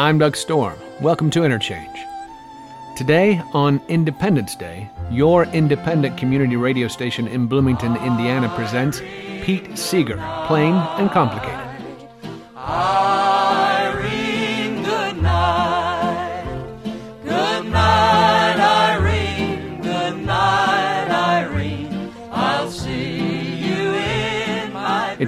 I'm Doug Storm. Welcome to Interchange. Today, on Independence Day, your independent community radio station in Bloomington, Indiana presents Pete Seeger, Plain and Complicated.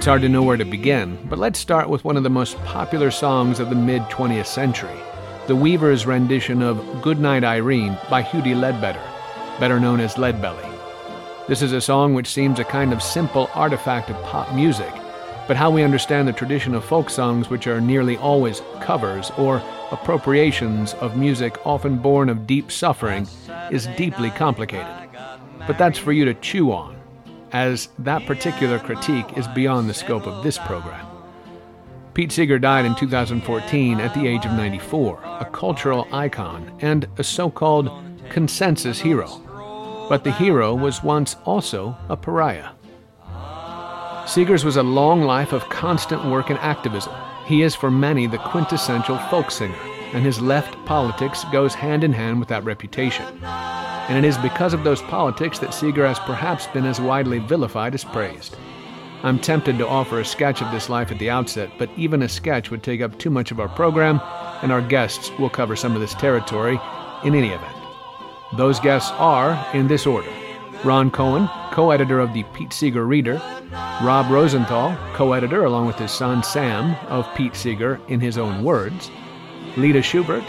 It's hard to know where to begin, but let's start with one of the most popular songs of the mid 20th century the Weavers' rendition of Goodnight Irene by Huddie Ledbetter, better known as Leadbelly. This is a song which seems a kind of simple artifact of pop music, but how we understand the tradition of folk songs, which are nearly always covers or appropriations of music often born of deep suffering, is deeply complicated. But that's for you to chew on as that particular critique is beyond the scope of this program. Pete Seeger died in 2014 at the age of 94, a cultural icon and a so called consensus hero. But the hero was once also a pariah. Seeger's was a long life of constant work and activism. He is for many the quintessential folk singer, and his left politics goes hand in hand with that reputation and it is because of those politics that Seeger has perhaps been as widely vilified as praised. I'm tempted to offer a sketch of this life at the outset, but even a sketch would take up too much of our program, and our guests will cover some of this territory in any event. Those guests are, in this order Ron Cohen, co editor of the Pete Seeger Reader, Rob Rosenthal, co editor along with his son Sam of Pete Seeger in his own words, Leda Schubert,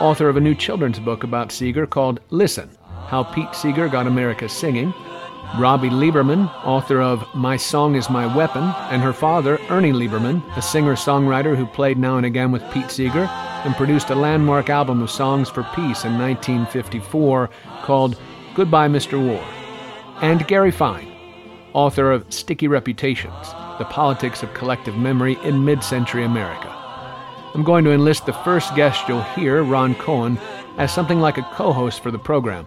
author of a new children's book about Seeger called Listen how Pete Seeger Got America Singing, Robbie Lieberman, author of My Song is My Weapon, and her father, Ernie Lieberman, a singer songwriter who played now and again with Pete Seeger and produced a landmark album of songs for peace in 1954 called Goodbye, Mr. War, and Gary Fine, author of Sticky Reputations The Politics of Collective Memory in Mid Century America. I'm going to enlist the first guest you'll hear, Ron Cohen, as something like a co host for the program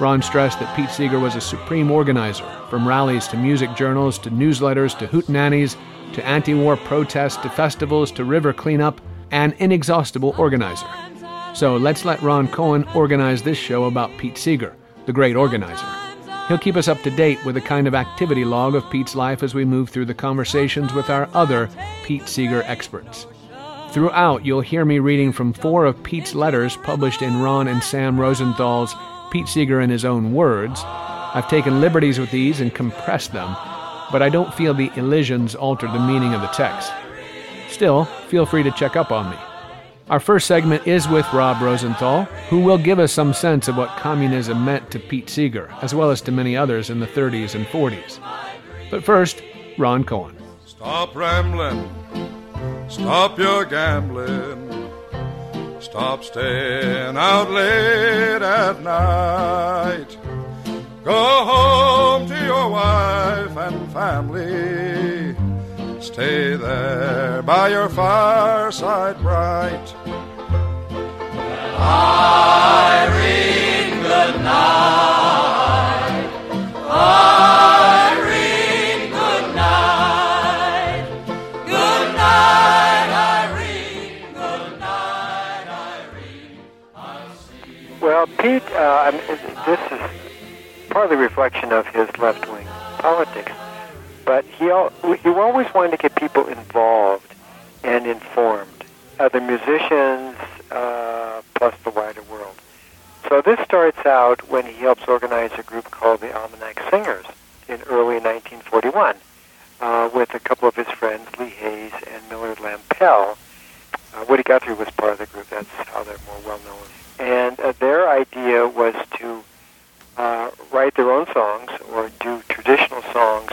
Ron stressed that Pete Seeger was a supreme organizer, from rallies to music journals to newsletters to hootenannies to anti war protests to festivals to river cleanup, an inexhaustible organizer. So let's let Ron Cohen organize this show about Pete Seeger, the great organizer. He'll keep us up to date with a kind of activity log of Pete's life as we move through the conversations with our other Pete Seeger experts. Throughout, you'll hear me reading from four of Pete's letters published in Ron and Sam Rosenthal's Pete Seeger in his own words. I've taken liberties with these and compressed them, but I don't feel the elisions alter the meaning of the text. Still, feel free to check up on me. Our first segment is with Rob Rosenthal, who will give us some sense of what communism meant to Pete Seeger, as well as to many others in the 30s and 40s. But first, Ron Cohen. Stop rambling, stop your gambling. Stop staying out late at night. Go home to your wife and family. Stay there by your fireside bright. Irene, good night. Irene, Well, Pete, uh, this is partly a reflection of his left-wing politics, but he he always wanted to get people involved and informed, other musicians, uh, plus the wider world. So this starts out when he helps organize a group called the Almanac Singers in early 1941 uh, with a couple of his friends, Lee Hays and Millard Lampell. Uh, Woody Guthrie was part of the group. That's how they're more well known. And uh, their idea was to uh, write their own songs or do traditional songs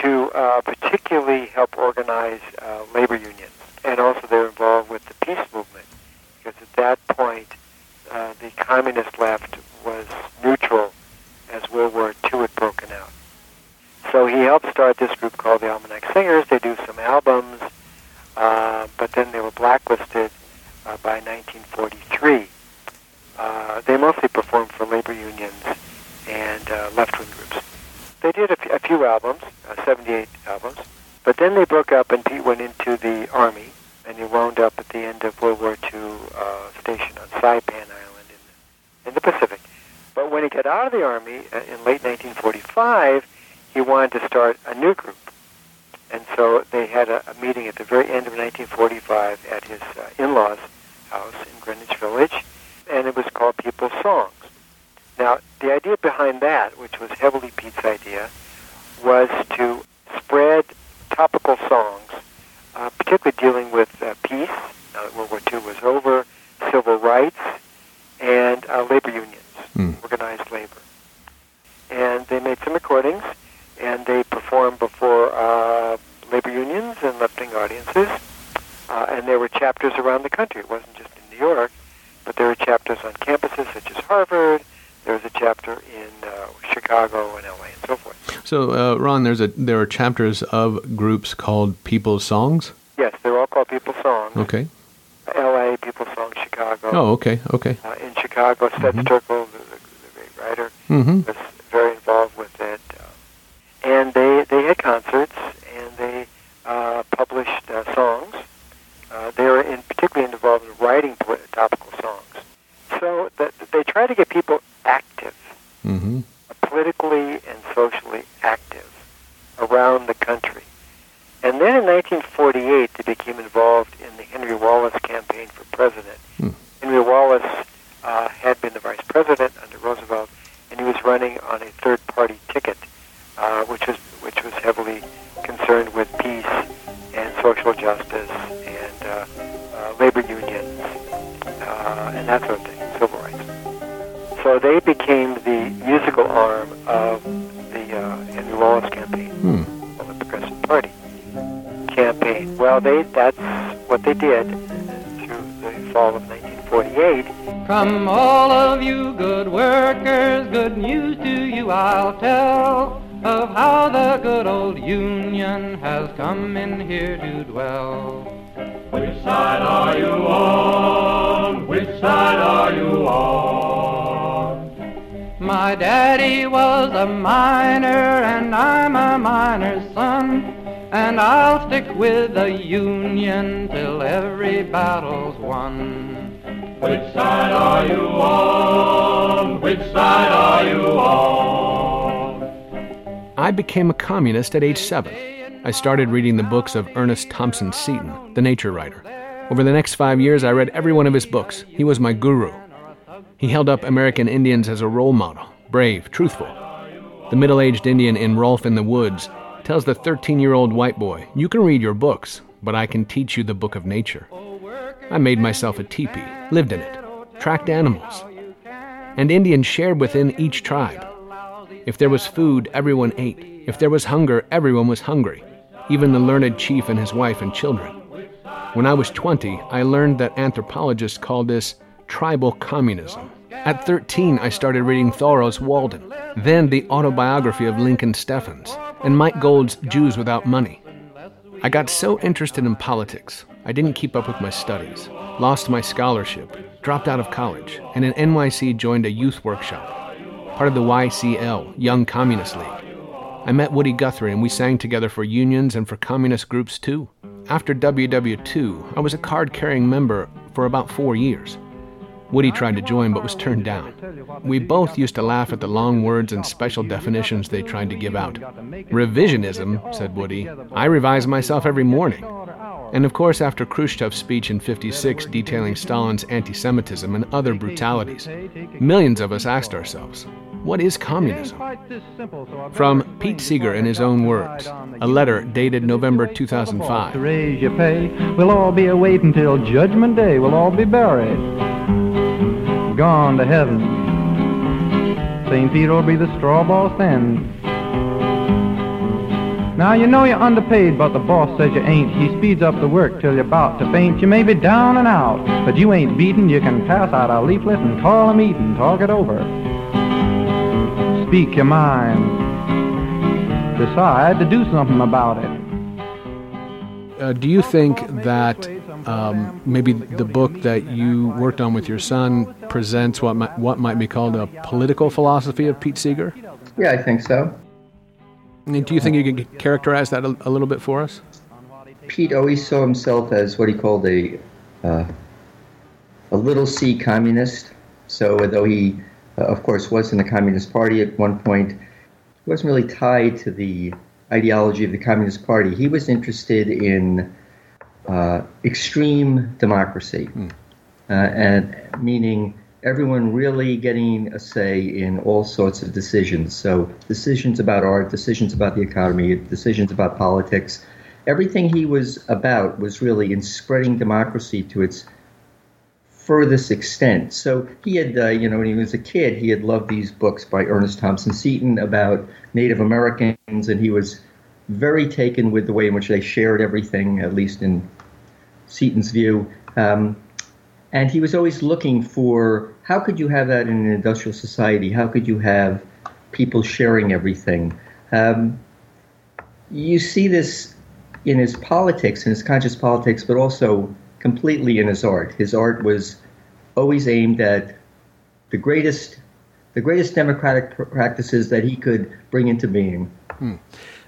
to uh, particularly help organize uh, labor unions. And also they're involved with the peace movement because at that point uh, the communist left was neutral as World War II had broken out. So he helped start this group called the Almanac Singers. They do some albums, uh, but then they were blacklisted uh, by 1943. Uh, they mostly performed for labor unions and uh, left-wing groups. They did a, f- a few albums, uh, 78 albums, but then they broke up and Pete went into the army, and he wound up at the end of World War II uh, stationed on Saipan Island in the, in the Pacific. But when he got out of the army uh, in late 1945, he wanted to start a new group. And so they had a, a meeting at the very end of 1945 at his uh, in-laws' house in Greenwich Village, and it was called People's Songs. Now, the idea behind that, which was heavily Pete's idea, was to spread topical songs, uh, particularly dealing with uh, peace, that World War II was over, civil rights, and uh, labor unions, Mm. organized labor. And they made some recordings, and they performed before uh, labor unions and left-wing audiences. Uh, and there were chapters around the country. It wasn't just in New York, but there were chapters on campuses such as Harvard. There was a chapter in uh, Chicago and LA and so forth. So, uh, Ron, there's a there are chapters of groups called People's Songs. Yes, they're all called People's Songs. Okay. LA, People's Songs, Chicago. Oh, okay, okay. Uh, in Chicago, Seth Mhm. Terkel, the, the, the great writer, Mm-hmm. was From all of you good workers, good news to you I'll tell of how the good old Union has come in here to dwell. Which side are you on? Which side are you on? My daddy became a communist at age seven. I started reading the books of Ernest Thompson Seton, the nature writer. Over the next five years, I read every one of his books. He was my guru. He held up American Indians as a role model, brave, truthful. The middle aged Indian in Rolf in the Woods tells the 13 year old white boy, You can read your books, but I can teach you the book of nature. I made myself a teepee, lived in it, tracked animals. And Indians shared within each tribe. If there was food, everyone ate. If there was hunger, everyone was hungry, even the learned chief and his wife and children. When I was 20, I learned that anthropologists call this tribal communism. At 13, I started reading Thoreau's Walden, then the autobiography of Lincoln Steffens, and Mike Gold's Jews Without Money. I got so interested in politics, I didn't keep up with my studies, lost my scholarship, dropped out of college, and in NYC joined a youth workshop, part of the YCL, Young Communist League. I met Woody Guthrie and we sang together for unions and for communist groups too. After WW2, I was a card carrying member for about four years. Woody tried to join but was turned down. We both used to laugh at the long words and special definitions they tried to give out. Revisionism, said Woody. I revise myself every morning. And of course, after Khrushchev's speech in 56 detailing Stalin's anti Semitism and other brutalities, millions of us asked ourselves, what is communism? From Pete Seeger in his own words, a letter dated November 2005. To raise your pay, we'll all be awaiting till Judgment Day. We'll all be buried, gone to heaven. St. Peter will be the straw ball stand. Now you know you're underpaid, but the boss says you ain't. He speeds up the work till you're about to faint. You may be down and out, but you ain't beaten. You can pass out a leaflet and call a meeting, talk it over. Speak your mind. Decide to do something about it. Uh, do you think that um, maybe the book that you worked on with your son presents what might, what might be called a political philosophy of Pete Seeger? Yeah, I think so. I mean, do you think you could characterize that a, a little bit for us? Pete always saw himself as what he called a uh, a little C communist. So though he uh, of course, was in the Communist Party at one point. He wasn't really tied to the ideology of the Communist Party. He was interested in uh, extreme democracy, mm. uh, and meaning everyone really getting a say in all sorts of decisions. So decisions about art, decisions about the economy, decisions about politics. Everything he was about was really in spreading democracy to its furthest extent. So he had, uh, you know, when he was a kid, he had loved these books by Ernest Thompson Seton about Native Americans, and he was very taken with the way in which they shared everything, at least in Seton's view. Um, and he was always looking for how could you have that in an industrial society? How could you have people sharing everything? Um, you see this in his politics, in his conscious politics, but also completely in his art. His art was always aimed at the greatest, the greatest democratic pr- practices that he could bring into being. Hmm.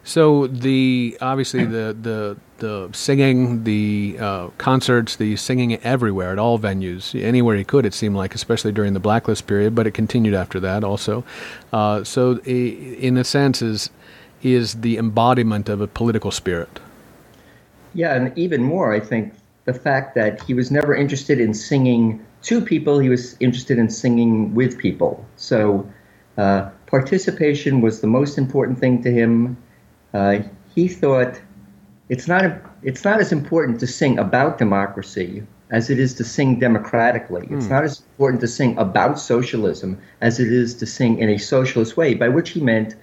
So the obviously the the the singing, the uh, concerts, the singing everywhere at all venues, anywhere he could. It seemed like, especially during the blacklist period, but it continued after that also. Uh, so, in a sense, is is the embodiment of a political spirit. Yeah, and even more, I think the fact that he was never interested in singing to people, he was interested in singing with people. So uh, participation was the most important thing to him. Uh, he thought it's not, a, it's not as important to sing about democracy as it is to sing democratically. It's hmm. not as important to sing about socialism as it is to sing in a socialist way, by which he meant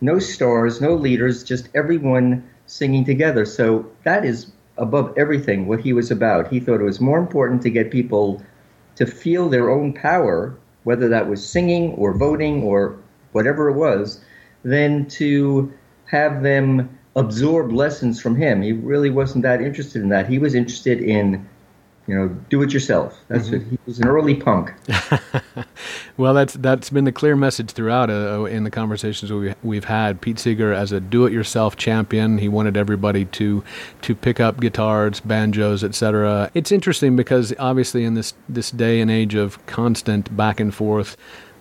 no stars, no leaders, just everyone singing together. So that is above everything what he was about. He thought it was more important to get people to feel their own power, whether that was singing or voting or whatever it was, than to have them absorb lessons from him. He really wasn't that interested in that. He was interested in you know, do it yourself. That's mm-hmm. what he was an early punk. well, that's that's been the clear message throughout uh, uh, in the conversations we we've had. Pete Seeger as a do-it-yourself champion. He wanted everybody to to pick up guitars, banjos, etc. It's interesting because obviously in this this day and age of constant back and forth,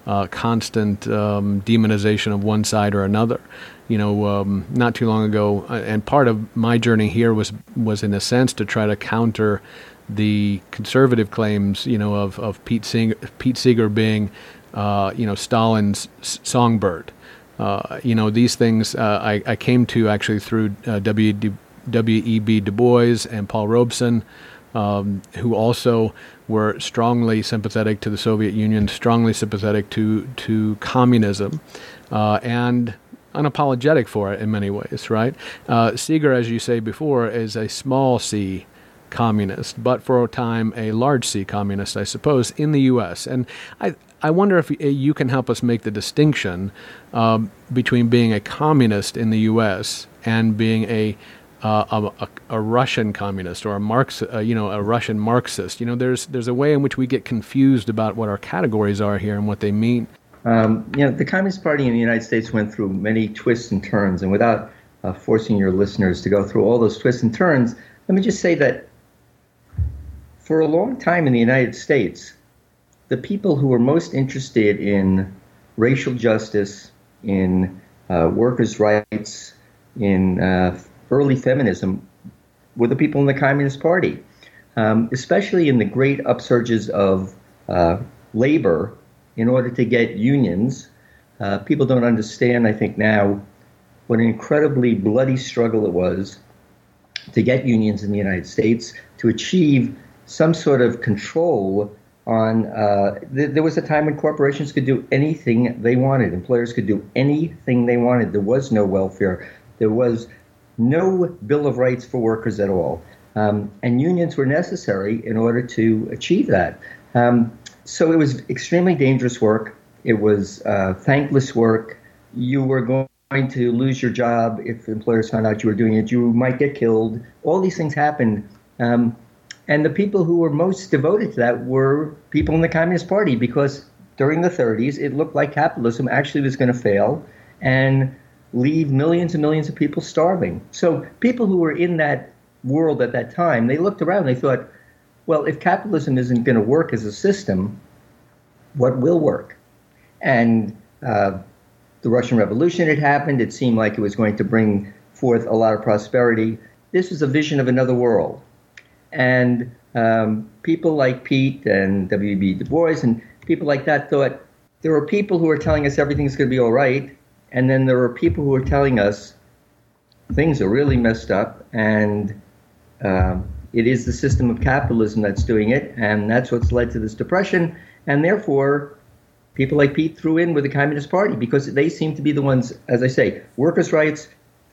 uh, constant um, demonization of one side or another. You know, um, not too long ago, uh, and part of my journey here was was in a sense to try to counter the conservative claims, you know, of, of Pete, Seeger, Pete Seeger being, uh, you know, Stalin's songbird. Uh, you know, these things uh, I, I, came to actually through uh, W.E.B. Du Bois and Paul Robeson, um, who also were strongly sympathetic to the Soviet Union, strongly sympathetic to, to communism, uh, and unapologetic for it in many ways, right? Uh, Seeger, as you say before, is a small c communist, but for a time a large C communist, I suppose, in the U.S. And I, I wonder if you can help us make the distinction um, between being a communist in the U.S. and being a uh, a, a, Russian communist or a Marx, uh, you know, a Russian Marxist. You know, there's there's a way in which we get confused about what our categories are here and what they mean. Um, you know, the Communist Party in the United States went through many twists and turns, and without uh, forcing your listeners to go through all those twists and turns, let me just say that for a long time in the United States, the people who were most interested in racial justice, in uh, workers' rights, in uh, early feminism were the people in the Communist Party, um, especially in the great upsurges of uh, labor in order to get unions. Uh, people don't understand, I think, now what an incredibly bloody struggle it was to get unions in the United States to achieve some sort of control on. Uh, th- there was a time when corporations could do anything they wanted. Employers could do anything they wanted. There was no welfare. There was no Bill of Rights for workers at all. Um, and unions were necessary in order to achieve that. Um, so it was extremely dangerous work. It was uh, thankless work. You were going to lose your job if employers found out you were doing it. You might get killed. All these things happened. Um, and the people who were most devoted to that were people in the Communist Party because during the 30s, it looked like capitalism actually was going to fail and leave millions and millions of people starving. So people who were in that world at that time, they looked around and they thought, well, if capitalism isn't going to work as a system, what will work? and uh, the Russian Revolution had happened. It seemed like it was going to bring forth a lot of prosperity. This was a vision of another world. And um, people like Pete and W.B. Du Bois and people like that thought there were people who were telling us everything's going to be all right. And then there were people who were telling us things are really messed up and um, it is the system of capitalism that's doing it. And that's what's led to this depression. And therefore, people like Pete threw in with the Communist Party because they seem to be the ones, as I say, workers' rights,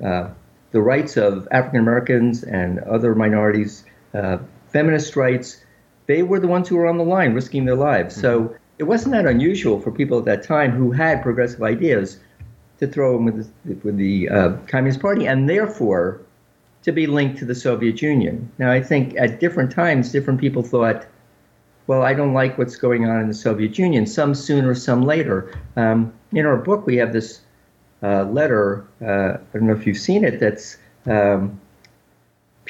uh, the rights of African Americans and other minorities, uh, feminist rights. They were the ones who were on the line, risking their lives. Mm-hmm. So it wasn't that unusual for people at that time who had progressive ideas to throw in with the, with the uh, Communist Party, and therefore to be linked to the Soviet Union. Now, I think at different times, different people thought well, I don't like what's going on in the Soviet Union, some sooner, some later. Um, in our book, we have this uh, letter, uh, I don't know if you've seen it, that's um,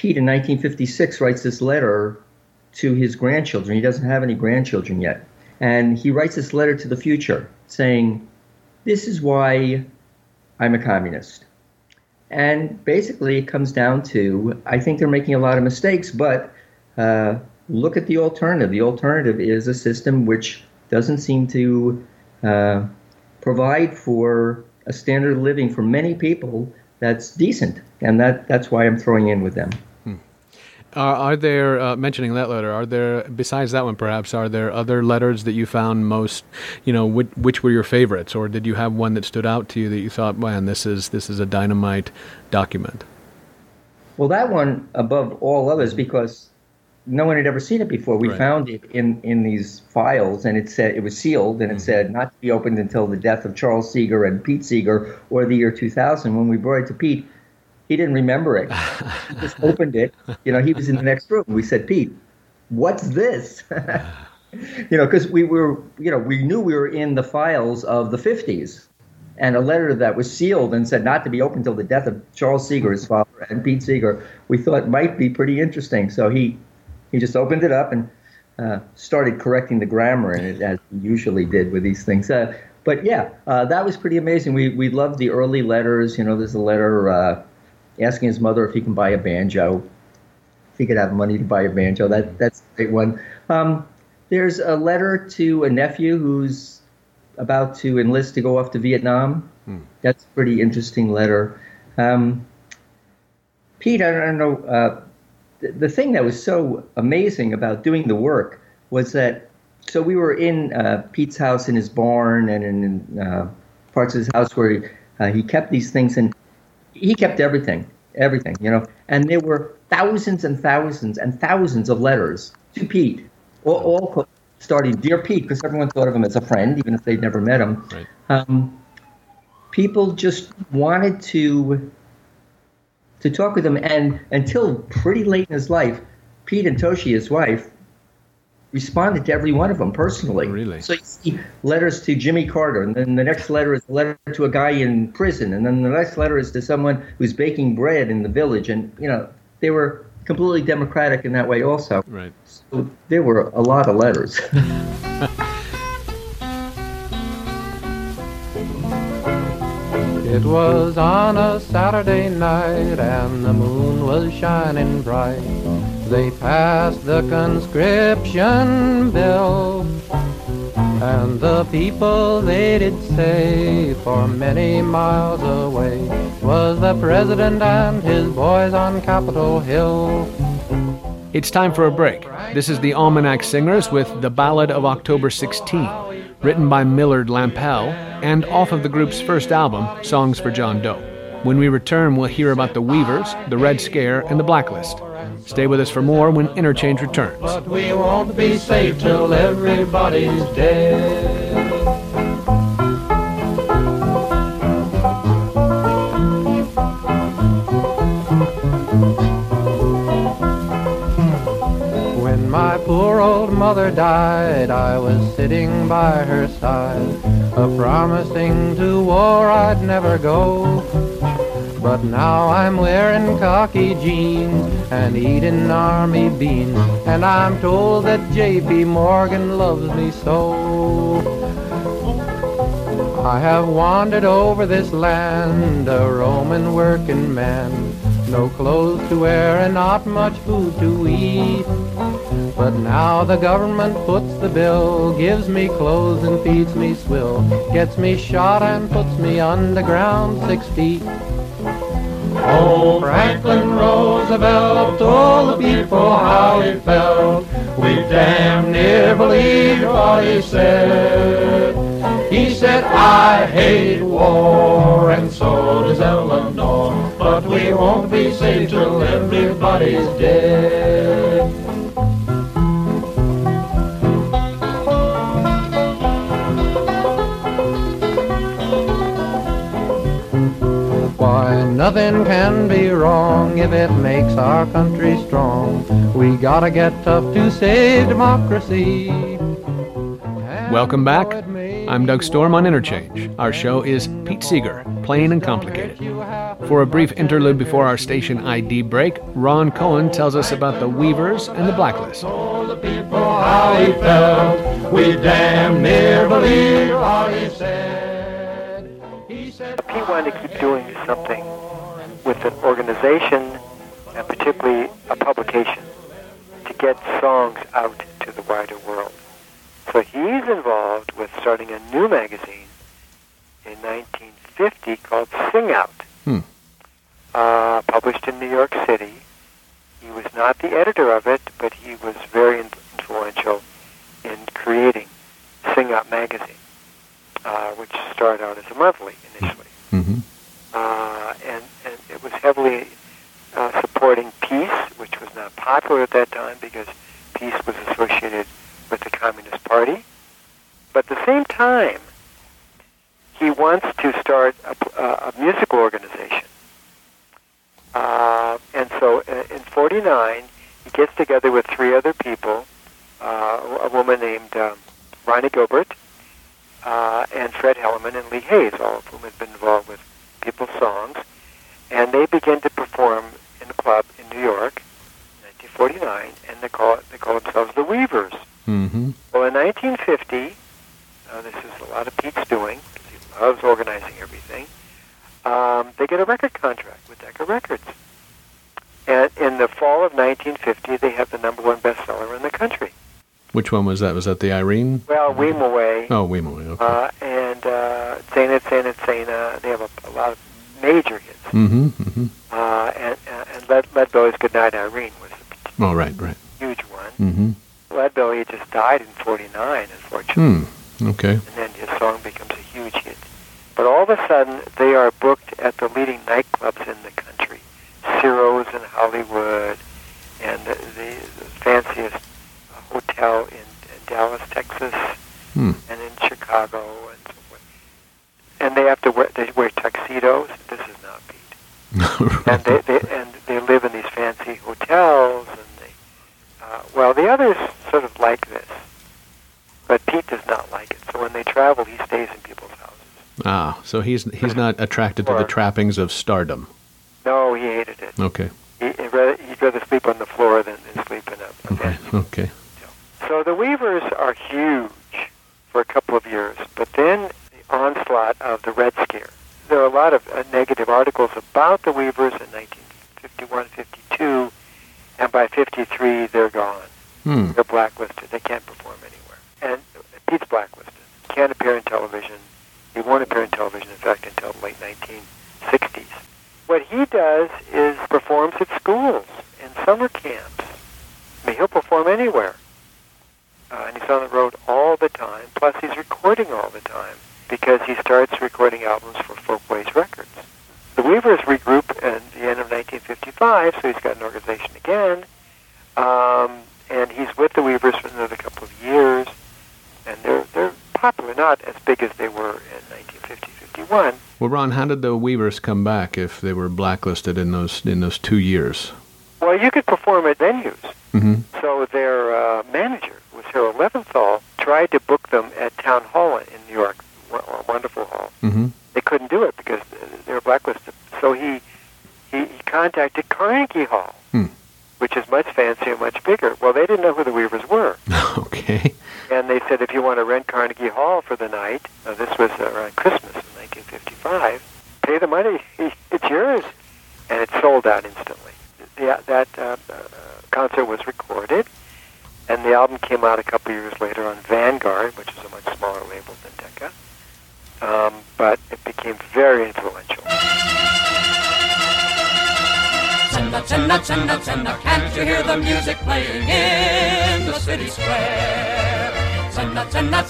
Pete in 1956 writes this letter to his grandchildren. He doesn't have any grandchildren yet. And he writes this letter to the future saying, This is why I'm a communist. And basically, it comes down to I think they're making a lot of mistakes, but uh, look at the alternative. The alternative is a system which doesn't seem to uh, provide for a standard of living for many people that's decent, and that that's why I'm throwing in with them. Are, are, there uh, mentioning that letter? Are there besides that one, perhaps, are there other letters that you found most, you know, which, which were your favorites, or did you have one that stood out to you that you thought, man, this is this is a dynamite document? Well, that one above all others because no one had ever seen it before. We right. found it in, in these files, and it said it was sealed, and it mm-hmm. said not to be opened until the death of Charles Seeger and Pete Seeger or the year 2000. When we brought it to Pete, he didn't remember it. he just opened it. You know, he was in the next room. We said, Pete, what's this? you know, because we were, you know, we knew we were in the files of the 50s. And a letter that was sealed and said not to be opened until the death of Charles Seeger, his father, and Pete Seeger, we thought might be pretty interesting. So he he just opened it up and uh, started correcting the grammar in it as he usually did with these things. Uh, but yeah, uh, that was pretty amazing. We we loved the early letters. You know, there's a letter uh, asking his mother if he can buy a banjo, if he could have money to buy a banjo. That that's a great one. Um, there's a letter to a nephew who's about to enlist to go off to Vietnam. Hmm. That's a pretty interesting letter. Um, Pete, I don't know uh, the thing that was so amazing about doing the work was that so we were in uh, Pete's house in his barn and in uh, parts of his house where he, uh, he kept these things and he kept everything, everything, you know. And there were thousands and thousands and thousands of letters to Pete, all, all starting "Dear Pete" because everyone thought of him as a friend, even if they'd never met him. Right. Um, people just wanted to to talk with him. And until pretty late in his life, Pete and Toshi, his wife, responded to every one of them personally. Really? So you see letters to Jimmy Carter, and then the next letter is a letter to a guy in prison, and then the next letter is to someone who's baking bread in the village. And, you know, they were completely democratic in that way also. Right. So there were a lot of letters. It was on a Saturday night and the moon was shining bright. They passed the conscription bill. And the people they did say for many miles away was the president and his boys on Capitol Hill. It's time for a break. This is the Almanac Singers with The Ballad of October 16, written by Millard Lampell and off of the group's first album, Songs for John Doe. When we return, we'll hear about the Weavers, the Red Scare, and the Blacklist. Stay with us for more when Interchange returns. But we won't be safe till everybody's dead. Mother died, I was sitting by her side a promising to war I'd never go. But now I'm wearing khaki jeans and eating army beans, and I'm told that J.P. Morgan loves me so. I have wandered over this land, a Roman working man. No clothes to wear and not much food to eat. But now the government puts the bill, gives me clothes and feeds me swill, gets me shot and puts me underground six feet. Oh, Franklin Roosevelt told the people how he felt. We damn near believed what he said. He said, I hate war, and so does Eleanor. But we won't be safe till everybody's dead. Nothing can be wrong if it makes our country strong. We gotta get tough to save democracy. And Welcome back. though it may I'm Doug Storm on Interchange. Our show is Pete Seeger, Plain and Complicated. For a brief interlude before our station ID break, Ron Cohen tells us about the Weavers and the Blacklist. told the people how he felt. We damn near believe what he said. He said, He wanted to keep doing something with an organization and particularly a publication to get songs out to the wider world. So he's involved with starting a new magazine in 1950 called Sing Out, Hmm. uh, published in New York City. He was not the editor of it, but he was very influential in creating Sing Out magazine, uh, which started out as a monthly initially Mm-hmm. uh, and, and was heavily uh, supporting peace, which was not popular at that time because peace was associated with the Communist Party. But at the same time, he wants to start a, a, a musical organization. Uh, and so uh, in 49, he gets together with three other people, uh, a woman named um, Ronnie Gilbert, uh, and Fred Hellerman and Lee Hays, all of whom had been involved with people's songs, and they begin to perform in a club in New York, 1949, and they call it, they call themselves the Weavers. Mm-hmm. Well, in 1950, uh, this is a lot of Pete's doing because he loves organizing everything. Um, they get a record contract with Decca Records, and in the fall of 1950, they have the number one bestseller in the country. Which one was that? Was that the Irene? Well, Wimoweh. Oh, Wimoweh. Okay. uh, and uh, Tzena, Tzena, Tzena. They have a, a lot of major hits. mm-hmm. Mm-hmm. Uh, and uh, and Lead, Leadbelly's Goodnight Irene was a Oh, right, right. huge one. Mm-hmm. Leadbelly just died in '49, unfortunately, Hmm. Okay. and then his song becomes a huge hit. But all of a sudden, they are booked at the leading nightclubs in the country, Ciro's in Hollywood, and the, the, the fanciest hotel in, in Dallas, Texas, Hmm. and in Chicago, and so forth. And they have to wear they wear tuxedos. This is not Pete. and they, they and they live in these fancy hotels, and they uh, well, the others sort of like this, but Pete does not like it. So when they travel, he stays in people's houses. ah, so he's he's not attracted to the trappings of stardom. No, he hated it. Okay. He, he'd, rather, he'd rather sleep on the floor than, than sleep in a, a Okay. bed. Okay. So the Weavers are huge for a couple of years, but then the onslaught of the Red Scare. There are a lot of uh, negative articles about the Weavers in 1951, 52, and by 53 they're gone. Hmm. They're blacklisted. They can't perform anywhere. And Pete's blacklisted. Can't appear in television. He won't appear in television, in fact, until the late 1960s. What he does is performs at schools and summer camps. I mean, he'll perform anywhere. Uh, and he's on the road all the time. Plus, he's recording all the time because he starts recording albums for Folkways Records. The Weavers regroup at the end of 1955, so he's got an organization again. Um, and he's with the Weavers for another couple of years. And they're, they're popular, not as big as they were in 1950, 51. Well, Ron, how did the Weavers come back if they were blacklisted in those in those two years? Well, you could perform at venues. Mm-hmm. So their uh, manager, was Harold Leventhal, tried to book them at Town Hall in New York, a a wonderful hall. Mm-hmm.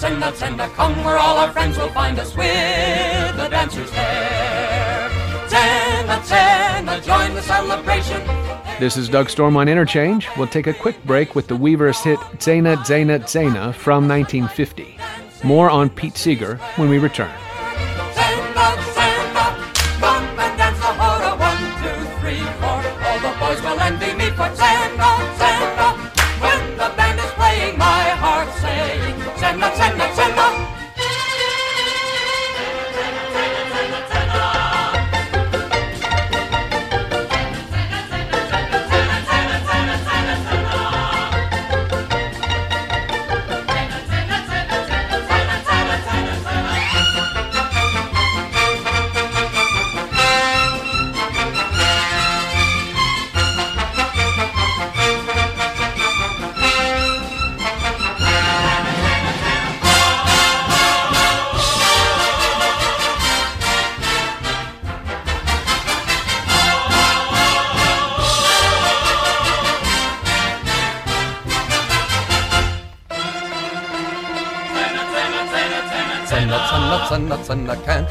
Senna, Senna, Senna, come where all our friends will find us with the dancers there. Senna, Senna, join the celebration. This is Doug Storm on Interchange. We'll take a quick break with the Weavers hit Tzena, Tzena, Tzena from 1950. More on Pete Seeger when we return.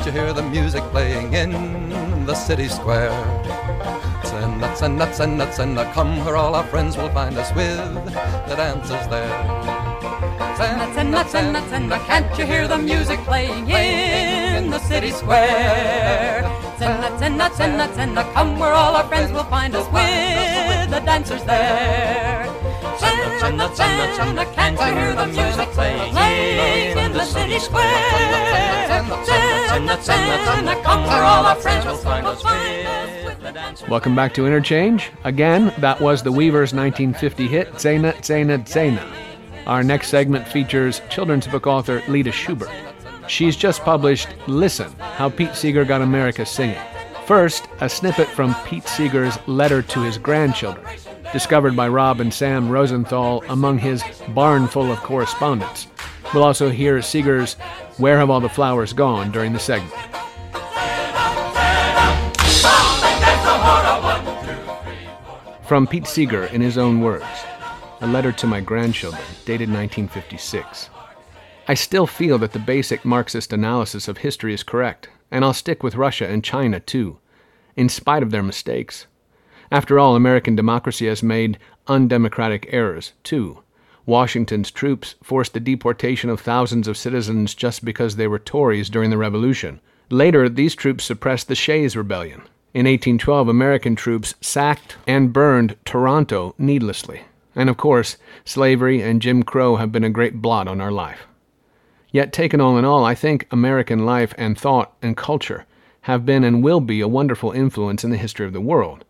You hear the music playing in the city square? Senna, Senna, Senna, Senna, come where all our friends will find us with the dancers there. Senna, Senna, Senna, Senna, can't you hear the music playing in the city square? Senna, Senna, Senna, Senna, come where all our friends will find us with the dancers there. Senna, Senna, Senna, can't you hear the music playing in the city square? Welcome back to Interchange. Again, that was the Weavers' 1950 hit, Tzena, Tzena, Tzena. Our next segment features children's book author Leda Schubert. She's just published Listen How Pete Seeger Got America Singing. First, a snippet from Pete Seeger's letter to his grandchildren, discovered by Rob and Sam Rosenthal among his barn full of correspondence. We'll also hear Seeger's Where Have All the Flowers Gone during the segment. From Pete Seeger in his own words, a letter to my grandchildren, dated 1956. I still feel that the basic Marxist analysis of history is correct, and I'll stick with Russia and China too, in spite of their mistakes. After all, American democracy has made undemocratic errors too. Washington's troops forced the deportation of thousands of citizens just because they were Tories during the Revolution. Later, these troops suppressed the Shays Rebellion. In 1812, American troops sacked and burned Toronto needlessly. And of course, slavery and Jim Crow have been a great blot on our life. Yet, taken all in all, I think American life and thought and culture have been and will be a wonderful influence in the history of the world.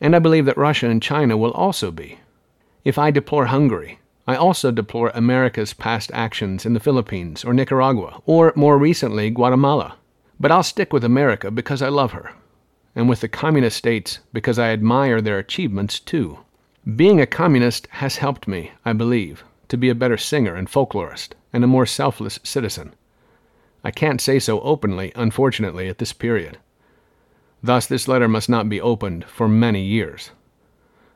And I believe that Russia and China will also be. If I deplore Hungary, I also deplore America's past actions in the Philippines or Nicaragua, or more recently, Guatemala. But I'll stick with America because I love her, and with the communist states because I admire their achievements too. Being a communist has helped me, I believe, to be a better singer and folklorist, and a more selfless citizen. I can't say so openly, unfortunately, at this period. Thus, this letter must not be opened for many years.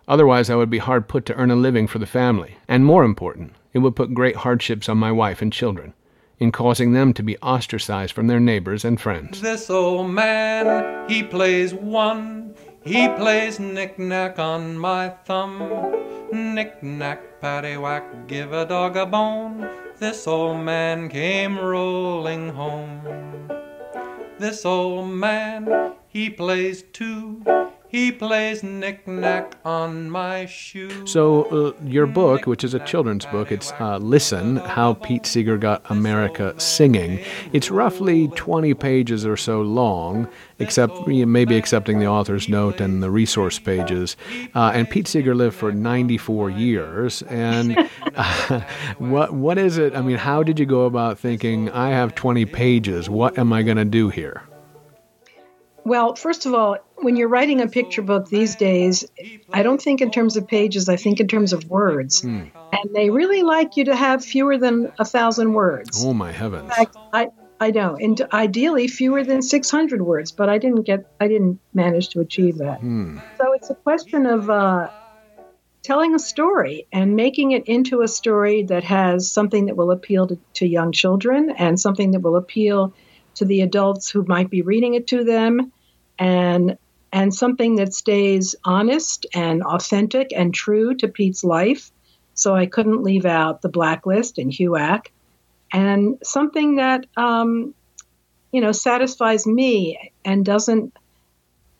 Otherwise, I would be hard put to earn a living for the family, and more important, it would put great hardships on my wife and children, in causing them to be ostracized from their neighbors and friends. This old man, he plays one. He plays knick-knack on my thumb. Knick-knack, paddywhack, give a dog a bone. This old man came rolling home. This old man, he plays two. He plays knick-knack on my shoe. So, uh, your book, which is a children's book, it's uh, Listen How Pete Seeger Got America Singing. It's roughly 20 pages or so long, except maybe accepting the author's note and the resource pages. Uh, and Pete Seeger lived for 94 years. And uh, what what is it? I mean, how did you go about thinking, I have 20 pages, what am I going to do here? Well, first of all, when you're writing a picture book these days, I don't think in terms of pages, I think in terms of words. Hmm. And they really like you to have fewer than a thousand words. Oh, my heavens. Fact, I, I know, and ideally fewer than 600 words, but I didn't get, I didn't manage to achieve that. Hmm. So it's a question of uh, telling a story and making it into a story that has something that will appeal to, to young children and something that will appeal to the adults who might be reading it to them and and something that stays honest and authentic and true to Pete's life. So I couldn't leave out the blacklist and HUAC, and something that um, you know satisfies me and doesn't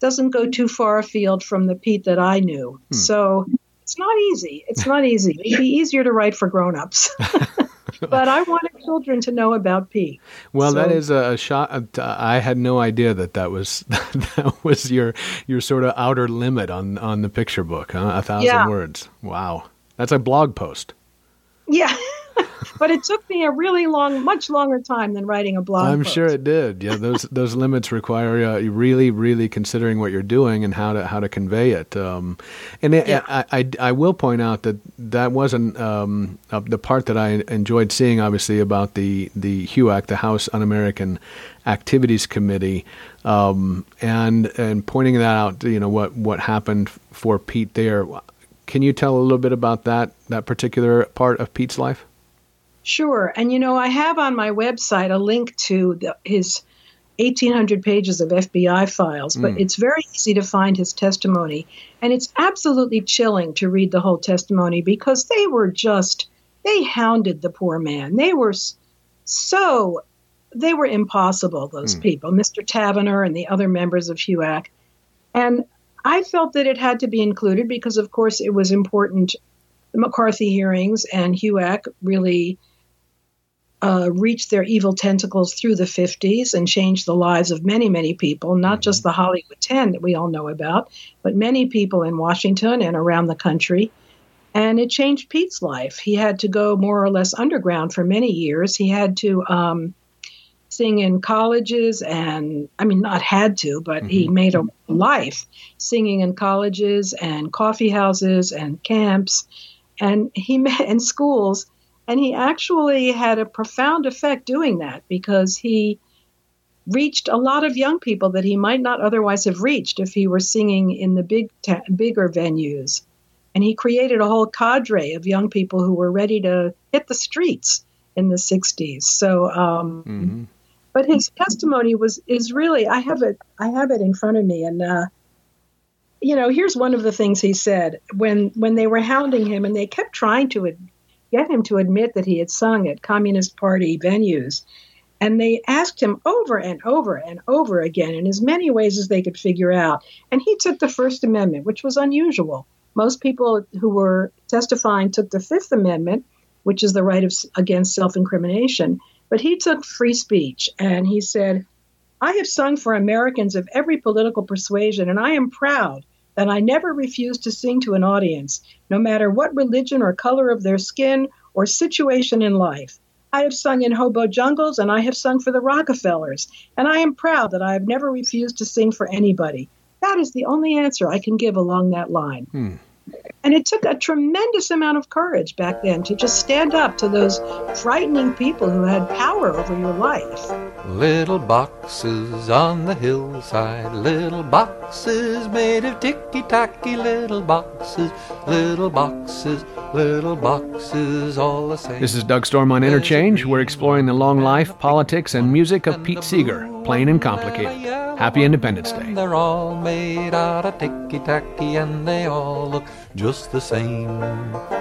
doesn't go too far afield from the Pete that I knew. So it's not easy. It's not easy. It'd be easier to write for grown-ups. but I wanted children to know about Pete. Well, that So- is a, a shot. uh, I had no idea that that was that was your your sort of outer limit on on the picture book. Huh? A thousand Yeah. words. Wow, that's a blog post. Yeah. but it took me a really long, much longer time than writing a blog. I'm post. sure it did. Yeah, those those limits require uh, you really, really considering what you're doing and how to how to convey it. Um, and it, Yeah. I, I I will point out that that wasn't um, uh, the part that I enjoyed seeing. Obviously, about the the HUAC, the House Un-American Activities Committee, um, and and pointing that out. You know what what happened for Pete there. Can you tell a little bit about that that particular part of Pete's life? Sure. And you know, I have on my website a link to the, his 1,800 pages of FBI files, but Mm. it's very easy to find his testimony. And it's absolutely chilling to read the whole testimony because they were just, they hounded the poor man. They were so, they were impossible, those Mm. people, Mr. Tavenner and the other members of HUAC. And I felt that it had to be included because, of course, it was important. The McCarthy hearings and HUAC really uh, reached their evil tentacles through the 50s and changed the lives of many, many people, not just the Hollywood 10 that we all know about, but many people in Washington and around the country. And it changed Pete's life. He had to go more or less underground for many years. He had to um, sing in colleges, and I mean, not had to, but he made a life singing in colleges and coffee houses and camps, and he met in schools. And he actually had a profound effect doing that because he reached a lot of young people that he might not otherwise have reached if he were singing in the big ta- bigger venues. And he created a whole cadre of young people who were ready to hit the streets in the 60s. So, um, Mm-hmm. but his testimony was is really I have it I have it in front of me and uh, you know here's one of the things he said when when they were hounding him and they kept trying to get him to admit that he had sung at communist party venues. And they asked him over and over and over again in as many ways as they could figure out. And he took the first amendment which was unusual. Most people who were testifying took the fifth amendment which is the right of, against self-incrimination. But he took free speech. And he said, I have sung for Americans of every political persuasion, and I am proud that I never refused to sing to an audience, no matter what religion or color of their skin or situation in life. I have sung in hobo jungles and I have sung for the Rockefellers, and I am proud that I have never refused to sing for anybody. That is the only answer I can give along that line. Hmm. And it took a tremendous amount of courage back then to just stand up to those frightening people who had power over your life. Little boxes on the hillside, little boxes made of ticky tacky, little boxes, little boxes, little boxes, all the same. This is Doug Storm on Interchange. We're exploring the long life, politics, and music of Pete Seeger, plain and complicated. Happy Independence Day. They're all made out of ticky tacky and they all look just the same.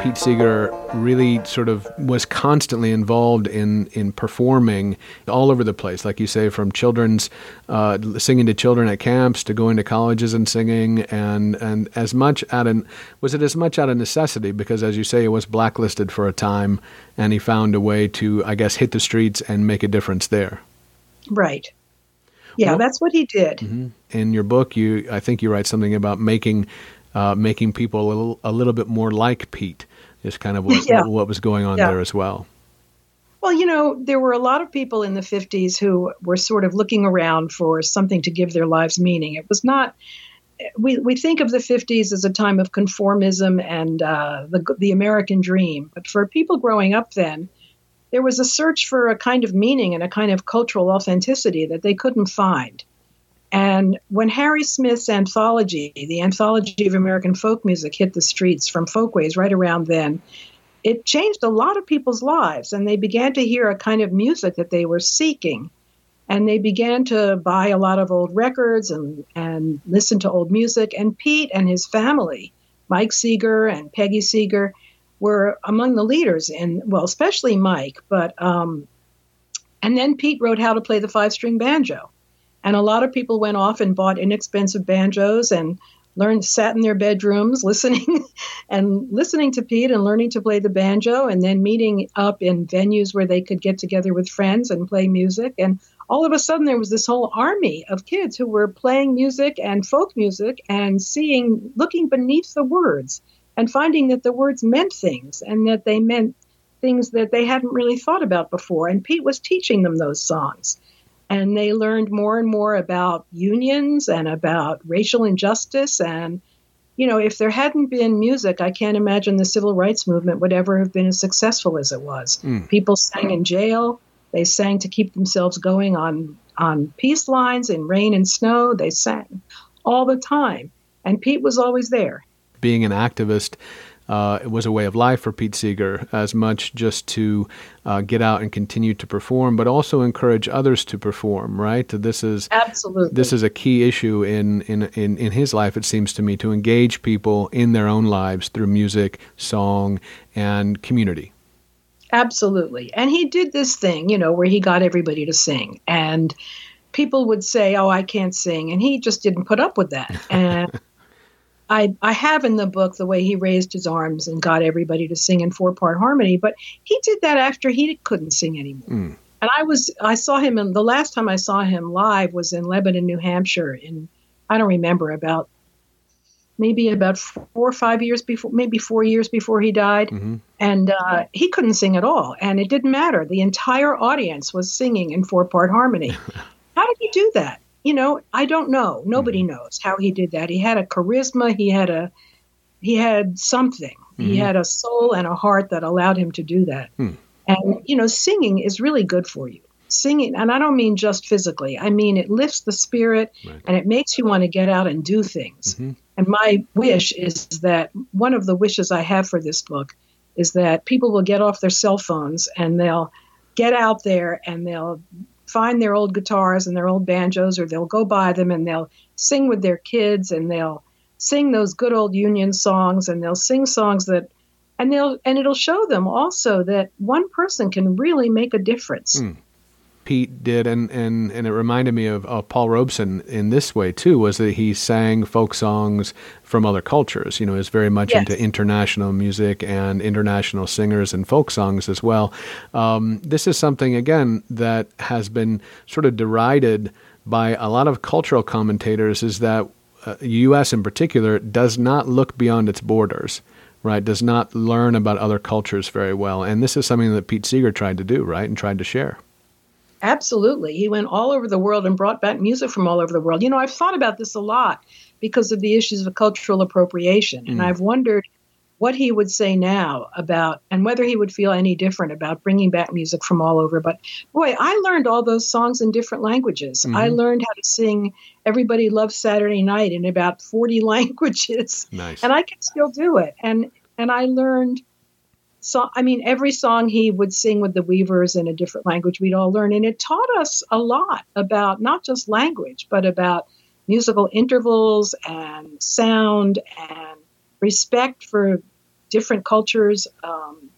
Pete Seeger really sort of was constantly involved in, in performing all over the place, like you say, from children's uh, singing to children at camps to going to colleges and singing, and and as much out of was it as much out of necessity because, as you say, it was blacklisted for a time, and he found a way to, I guess, hit the streets and make a difference there. Right. Yeah, Well- that's what he did. in your book, you I think you write something about making uh, making people a little, a little bit more like Pete. Is kind of what, Yeah. what was going on Yeah. there as well. Well, you know, there were a lot of people in the 50s who were sort of looking around for something to give their lives meaning. It was not. We, we think of the 50s as a time of conformism and uh, the, the American dream. But for people growing up then, there was a search for a kind of meaning and a kind of cultural authenticity that they couldn't find. And when Harry Smith's anthology, the Anthology of American Folk Music, hit the streets from Folkways right around then, it changed a lot of people's lives. And they began to hear a kind of music that they were seeking. And they began to buy a lot of old records and, and listen to old music. And Pete and his family, Mike Seeger and Peggy Seeger, were among the leaders in, well, especially Mike, but, um, and then Pete wrote how to play the five string banjo. And a lot of people went off and bought inexpensive banjos and learned, sat in their bedrooms listening and listening to Pete and learning to play the banjo and then meeting up in venues where they could get together with friends and play music. And all of a sudden, there was this whole army of kids who were playing music and folk music and seeing, looking beneath the words and finding that the words meant things and that they meant things that they hadn't really thought about before. And Pete was teaching them those songs. And they learned more and more about unions and about racial injustice. And, you know, if there hadn't been music, I can't imagine the civil rights movement would ever have been as successful as it was. Hmm. People sang in jail. They sang to keep themselves going on, on peace lines in rain and snow. They sang all the time. And Pete was always there. Being an activist uh, it was a way of life for Pete Seeger, as much just to uh, get out and continue to perform, but also encourage others to perform. Right? This is Absolutely. this is a key issue in, in, in, in his life, it seems to me, to engage people in their own lives through music, song, and community. Absolutely. And he did this thing, you know, where he got everybody to sing. And people would say, Oh, I can't sing. And he just didn't put up with that. And I, I have in the book the way he raised his arms and got everybody to sing in four part harmony, but he did that after he couldn't sing anymore. And I was I saw him in the last time I saw him live was in Lebanon, New Hampshire in I don't remember about maybe about four or five years before maybe four years before he died. And uh, he couldn't sing at all. And it didn't matter. The entire audience was singing in four part harmony. How did he do that you know i don't know. Nobody mm-hmm. knows how he did that. He had a charisma. He had a he had something. He mm-hmm. had a soul and a heart that allowed him to do that. Hmm. And you know singing is really good for you. Singing and i don't mean just physically. I mean it lifts the spirit and it makes you want to get out and do things. Mm-hmm. And my wish is that one of the wishes i have for this book is that people will get off their cell phones and they'll get out there and they'll find their old guitars and their old banjos or they'll go buy them and they'll sing with their kids and they'll sing those good old union songs and they'll sing songs that and they'll and it'll show them also that one person can really make a difference hmm. Pete did, and, and, and it reminded me of, of Paul Robeson in this way too, was that he sang folk songs from other cultures. You know, is very much Yes. into international music and international singers and folk songs as well. Um, this is something again that has been sort of derided by a lot of cultural commentators. Is that uh, U.S. in particular does not look beyond its borders. Right, does not learn about other cultures very well, and this is something that Pete Seeger tried to do, right, and tried to share. Absolutely. He went all over the world and brought back music from all over the world. You know, I've thought about this a lot because of the issues of cultural appropriation. And mm. I've wondered what he would say now about, and whether he would feel any different about bringing back music from all over. But boy, I learned all those songs in different languages. I mm-hmm. learned how to sing Everybody Loves Saturday Night in about 40 languages. Nice. And I can still do it. And, and I learned so I mean, every song he would sing with the Weavers in a different language, we'd all learn, and it taught us a lot about not just language, but about musical intervals and sound and respect for different cultures, um,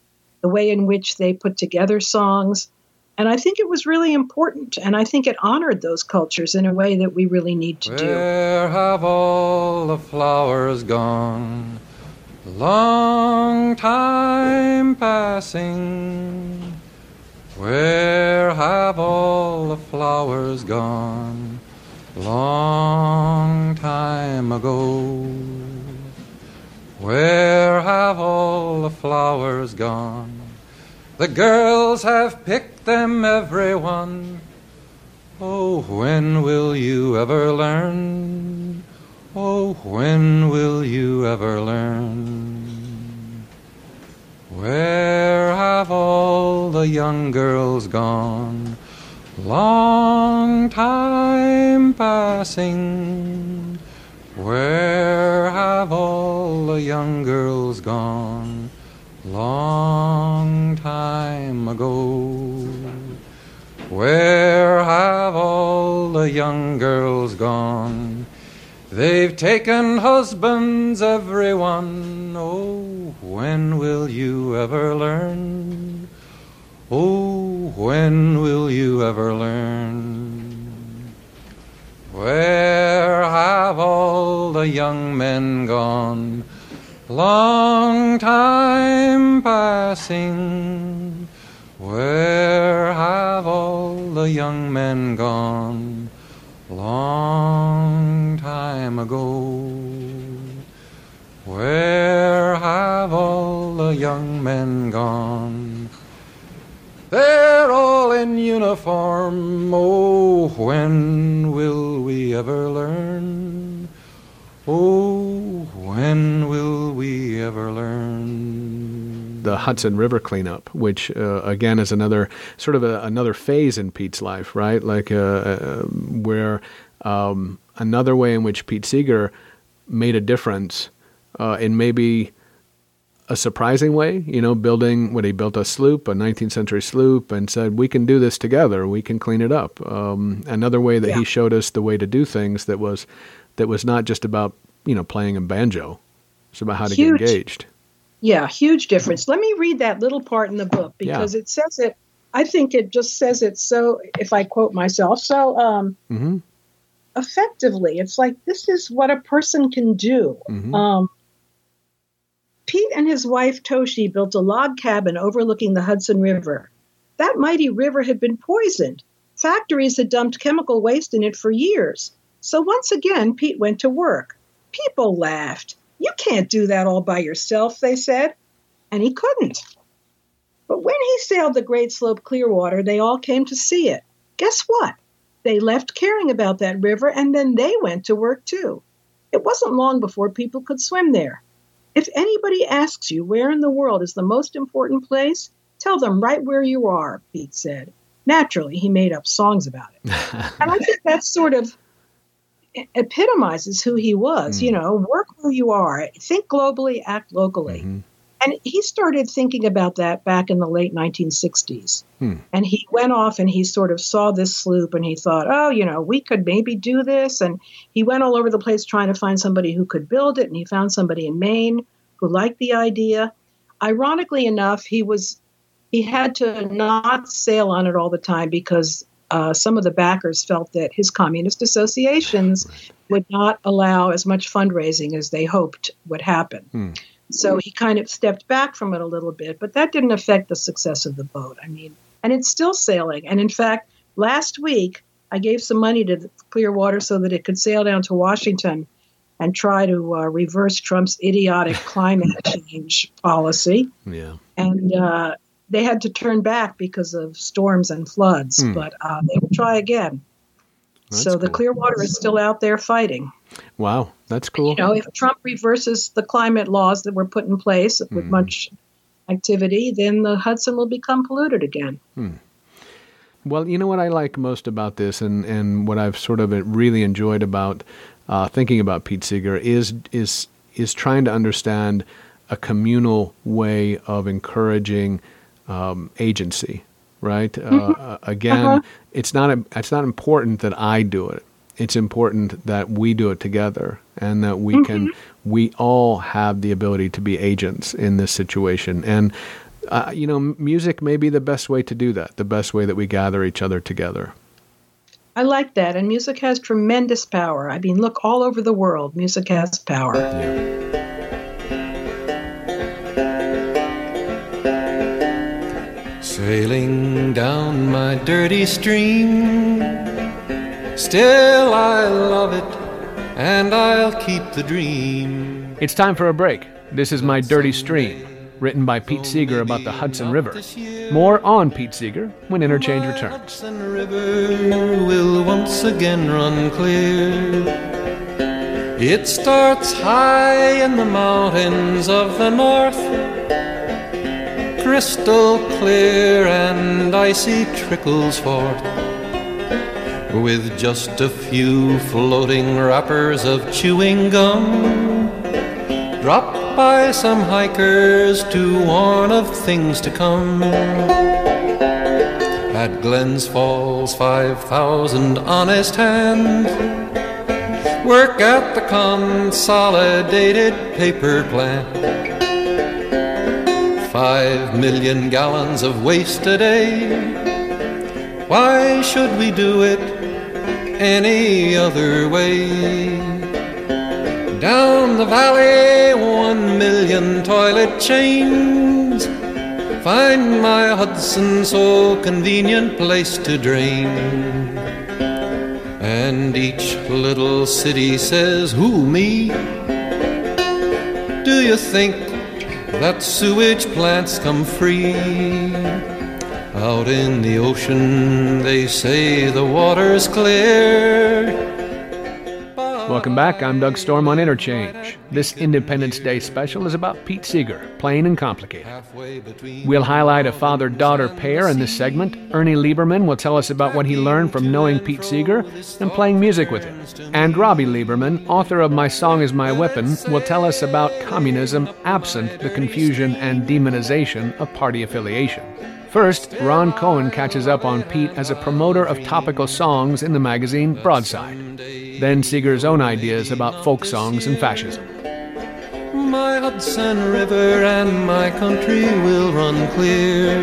the way in which they put together songs. And I think it was really important, and I think it honored those cultures in a way that we really need to Where do. Where have all the flowers gone? Long time passing. Where have all the flowers gone? Long time ago. Where have all the flowers gone? The girls have picked them, every one. Oh, when will you ever learn? Oh, when will you ever learn? Where have all the young girls gone? Long time passing. Where have all the young girls gone? Long time ago. Where have all the young girls gone? They've taken husbands, everyone. Oh, when will you ever learn? Oh, when will you ever learn? Where have all the young men gone? Long time passing. Where have all the young men gone? Long time ago. Where have all the young men gone? They're all in uniform. Oh, when will we ever learn? Oh, when will we ever learn? The Hudson River cleanup, which uh, again is another sort of a, another phase in Pete's life, right? Like uh, uh, where um, another way in which Pete Seeger made a difference uh, in maybe a surprising way, you know, building what he built a sloop, a 19th century sloop, and said, we can do this together. We can clean it up. Um, another way that Yeah. he showed us the way to do things that was that was not just about you know playing a banjo. It's about how to Huge. get engaged. Yeah, huge difference. Let me read that little part in the book because it says it. I think it just says it so. If I quote myself, so um, mm-hmm. effectively, it's like this is what a person can do. Mhm. Um, Pete and his wife Toshi built a log cabin overlooking the Hudson River. That mighty river had been poisoned. Factories had dumped chemical waste in it for years. So once again, Pete went to work. People laughed. You can't do that all by yourself, they said. And he couldn't. But when he sailed the Great Sloop Clearwater, they all came to see it. Guess what? They left caring about that river and then they went to work too. It wasn't long before people could swim there. If anybody asks you where in the world is the most important place, tell them right where you are, Pete said. Naturally, he made up songs about it. and I think that's sort of epitomizes who he was. You know, work where you are, think globally, act locally. And he started thinking about that back in the late 1960s. Hmm. And he went off and he sort of saw this sloop and he thought, oh, you know, we could maybe do this. And he went all over the place trying to find somebody who could build it. And he found somebody in Maine who liked the idea. Ironically enough, he was he had to not sail on it all the time because uh, some of the backers felt that his communist associations would not allow as much fundraising as they hoped would happen. Hmm. So he kind of stepped back from it a little bit, but that didn't affect the success of the boat. I mean, and it's still sailing. And in fact, last week I gave some money to Clearwater so that it could sail down to Washington and try to uh, reverse Trump's idiotic climate change policy. Yeah. And uh, they had to turn back because of storms and floods, Hmm. but uh, they will try again. That's so the cool. Clearwater is still out there fighting. Wow, that's cool. You know, if Trump reverses the climate laws that were put in place with Hmm. much activity, then the Hudson will become polluted again. Well, you know what I like most about this, and, and what I've sort of really enjoyed about uh, thinking about Pete Seeger is is is trying to understand a communal way of encouraging um, agency, right? Mm-hmm. Uh, again, Uh-huh. it's not a, it's not important that I do it. It's important that we do it together, and that we can we all have the ability to be agents in this situation. And uh, you know, music may be the best way to do that. The best way that we gather each other together. I like that. And music has tremendous power. I mean, look all over the world, music has power. Sailing down my dirty stream. Still, I love it, and I'll keep the dream. It's time for a break. This is My Dirty Stream, written by Pete Seeger about the Hudson River. More on Pete Seeger when Interchange returns. Hudson River will once again run clear. It starts high in the mountains of the north, crystal clear and icy trickles forth. With just a few floating wrappers of chewing gum, dropped by some hikers to warn of things to come. At Glens Falls, 5,000 honest hands work at the consolidated paper plant. Five million gallons of waste a day. Why should we do it any other way? Down the valley, one million toilet chains. Find my Hudson so convenient place to drain. And each little city says, Who, me? Do you think that sewage plants come free? Out in the ocean, they say the water's clear. Welcome back. I'm Doug Storm on Interchange. This Independence Day special is about Pete Seeger, plain and complicated. We'll highlight a father daughter pair in this segment. Ernie Lieberman will tell us about what he learned from knowing Pete Seeger and playing music with him. And Robbie Lieberman, author of My Song is My Weapon, will tell us about communism absent the confusion and demonization of party affiliation. First, Ron Cohen catches up on Pete as a promoter of topical songs in the magazine Broadside. Then Seeger's own ideas about folk songs and fascism. my Hudson River and my country will run clear.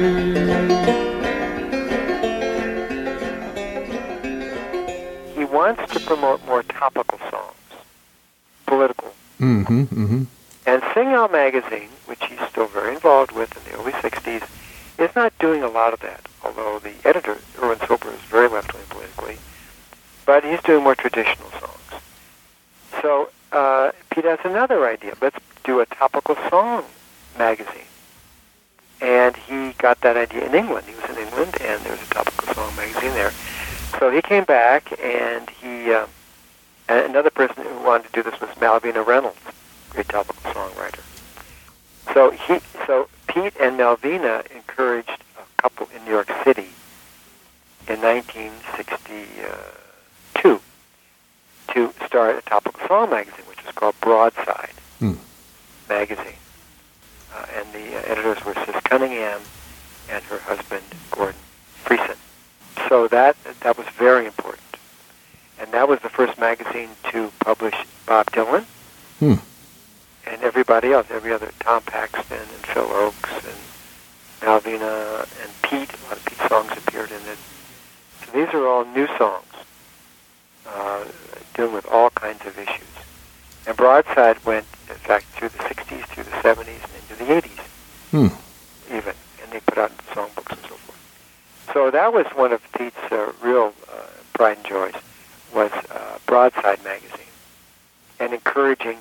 He wants to promote more topical songs, political. Mm-hmm, mm-hmm. And Sing Out magazine, which he's still very involved with in the early 60s, is not doing a lot of that, although the editor, Irwin Silber, is very left-wing politically. But he's doing more traditional songs. So uh, Pete has another idea. Let's do a topical song magazine. And he got that idea in England. He was in England, and there was a topical song magazine there. So he came back, and he uh, and another person who wanted to do this was Malvina Reynolds, great topical songwriter. So he, so Pete and Malvina encouraged a couple in New York City in 1962 to start a topical song magazine, which was called Broadside Hmm. magazine. Uh, and the uh, editors were Sis Cunningham and her husband Gordon Friesen. So that that was very important, and that was the first magazine to publish Bob Dylan Hmm. And everybody else, every other Tom Paxton and Phil Ochs and Malvina and Pete. A lot of Pete songs appeared in it. So these are all new songs uh, dealing with all kinds of issues. And Broadside went, in fact, through the 60s, through the 70s, and into the 80s Hmm. even, and they put out songbooks and so forth. So that was one of Pete's uh, real uh, pride and joys, was uh, Broadside magazine, and encouraging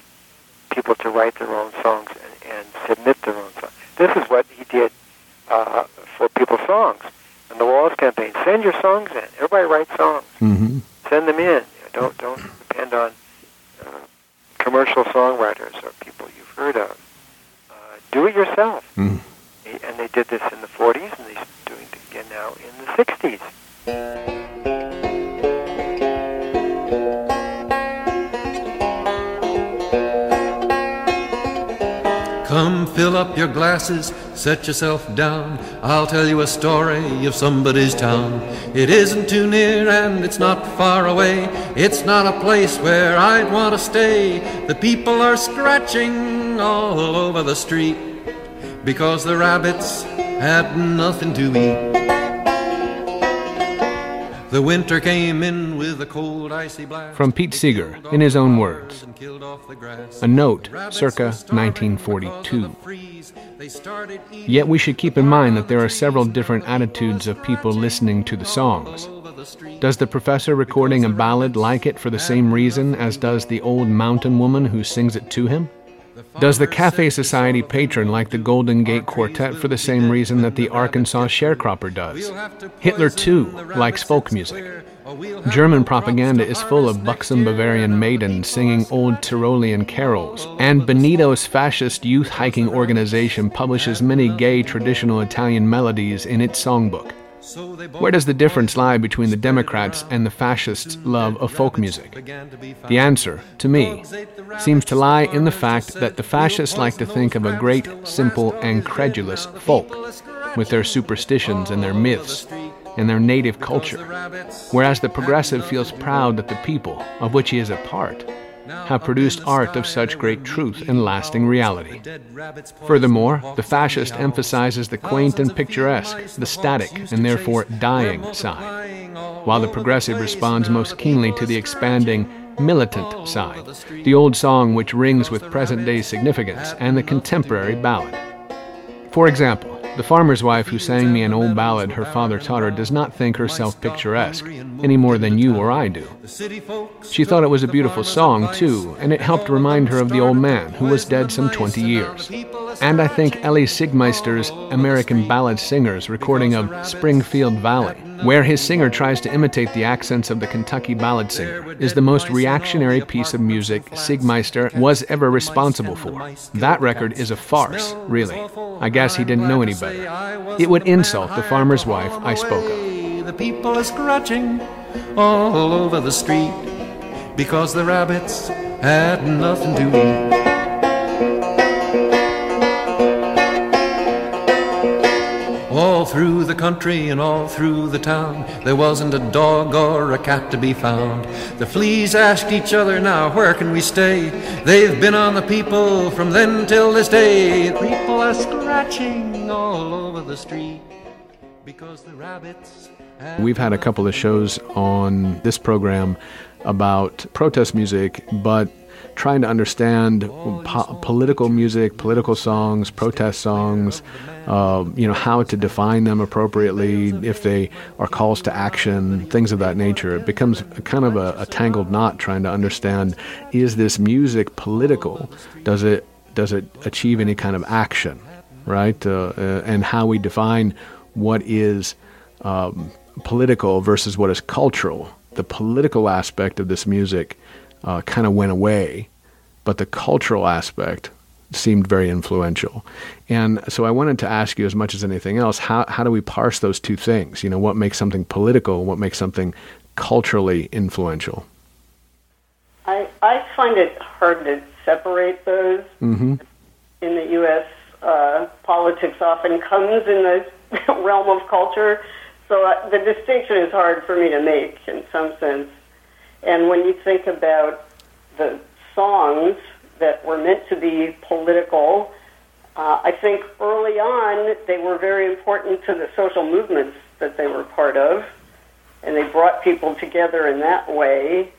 people to write their own songs and, and submit their own songs. This is what he did uh, for People's Songs and the Wallace campaign. Send your songs in. Everybody write songs. Mm-hmm. Send them in. Don't don't depend on uh, commercial songwriters or people you've heard of. Uh, do it yourself. Mm. And they did this in the 40s, and they're doing it again now in the 60s. Come fill up your glasses, set yourself down. I'll tell you a story of somebody's town. It isn't too near and it's not far away. It's not a place where I'd want to stay. The people are scratching all over the street because the rabbits had nothing to eat. The winter came in with a cold, icy blast. From Pete Seeger, in his own words. A note, circa 1942. Yet we should keep in mind that there are several different attitudes of people listening to the songs. Does the professor recording a ballad like it for the same reason as does the old mountain woman who sings it to him? Does the Cafe Society patron like the Golden Gate Quartet for the same reason that the Arkansas sharecropper does? Hitler, too, likes folk music. German propaganda is full of buxom Bavarian maidens singing old Tyrolean carols, and Benito's fascist youth hiking organization publishes many gay traditional Italian melodies in its songbook. Where does the difference lie between the Democrats and the fascists' love of folk music? The answer, to me, seems to lie in the fact that the fascists like to think of a great, simple, and credulous folk, with their superstitions and their myths and their native culture, whereas the progressive feels proud that the people, of which he is a part, have produced art of such great truth and lasting reality. Furthermore, the fascist emphasizes the quaint and picturesque, the static and therefore dying side, while the progressive responds most keenly to the expanding, militant side, the old song which rings with present day significance, and the contemporary ballad. For example, the farmer's wife who sang me an old ballad her father taught her does not think herself picturesque, any more than you or I do. She thought it was a beautiful song, too, and it helped remind her of the old man, who was dead some 20 years. And I think Elie Siegmeister's American Ballad Singers recording of Springfield Valley, where his singer tries to imitate the accents of the Kentucky ballad singer, is the most reactionary piece of music Sigmeister was ever responsible for. That record is a farce, really. I guess he didn't know any better. It would insult the farmer's wife I spoke of. The people are scratching all over the street because the rabbits had nothing to eat. All through the country and all through the town, there wasn't a dog or a cat to be found. The fleas asked each other, now where can we stay? They've been on the people from then till this day. People are scratching all over the street because the rabbits. We've had a couple of shows on this program about protest music, but trying to understand po- political music, political songs, protest songs, uh, you know, how to define them appropriately, if they are calls to action, things of that nature. It becomes kind of a, a tangled knot trying to understand: is this music political? Does it does it achieve any kind of action, right? Uh, uh, and how we define what is um, political versus what is cultural. The political aspect of this music uh, kind of went away, but the cultural aspect seemed very influential. And so I wanted to ask you, as much as anything else, how, how do we parse those two things? You know, what makes something political, what makes something culturally influential? I, I find it hard to separate those. Mm-hmm. In the U.S., uh, politics often comes in the realm of culture, so uh, the distinction is hard for me to make in some sense. And when you think about the songs that were meant to be political, uh, I think early on they were very important to the social movements that they were part of, and they brought people together in that way.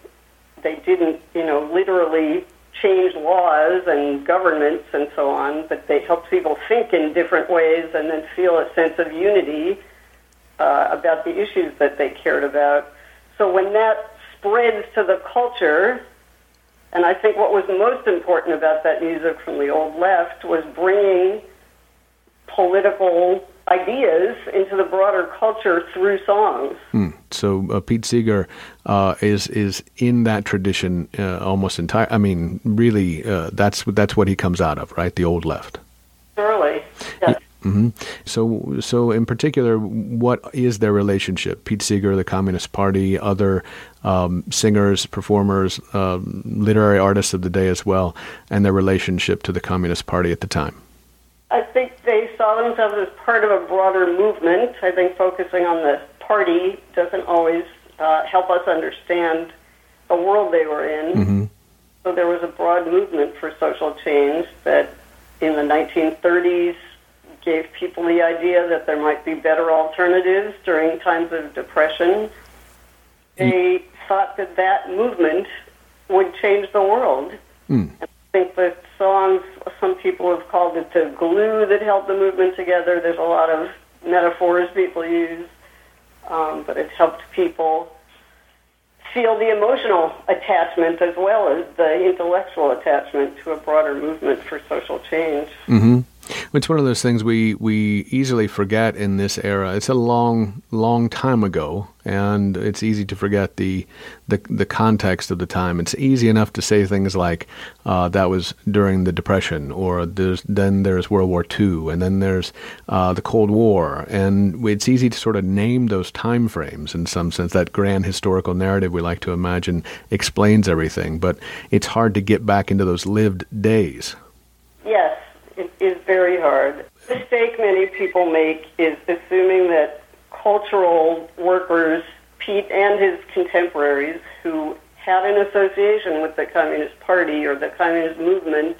They didn't, you know, literally change laws and governments and so on, but they helped people think in different ways and then feel a sense of unity uh, about the issues that they cared about. So when that spreads to the culture, and I think what was most important about that music from the old left was bringing political ideas into the broader culture through songs. Hmm. So uh, Pete Seeger uh, is is in that tradition uh, almost entire. I mean, really, uh, that's that's what he comes out of, right? The old left. Surely, yes. Mm-hmm. So, so in particular, what is their relationship? Pete Seeger, the Communist Party, other um, singers, performers, um, literary artists of the day as well, and their relationship to the Communist Party at the time. I think they saw themselves as part of a broader movement. I think focusing on the party doesn't always uh, help us understand the world they were in. Mm-hmm. So there was a broad movement for social change that in the 1930s gave people the idea that there might be better alternatives during times of depression. They thought that that movement would change the world. Mm. I think the songs, some people have called it the glue that held the movement together. There's a lot of metaphors people use, um, but it helped people feel the emotional attachment as well as the intellectual attachment to a broader movement for social change. Mm-hmm. It's one of those things we, we easily forget in this era. It's a long, long time ago, and it's easy to forget the the, the context of the time. It's easy enough to say things like uh, that was during the Depression, or there's, then there's World War II, and then there's uh, the Cold War, and it's easy to sort of name those time frames in some sense. That grand historical narrative we like to imagine explains everything, but it's hard to get back into those lived days. Yes, it is very hard. The mistake many people make is assuming that cultural workers, Pete and his contemporaries, who had an association with the Communist Party or the Communist movement,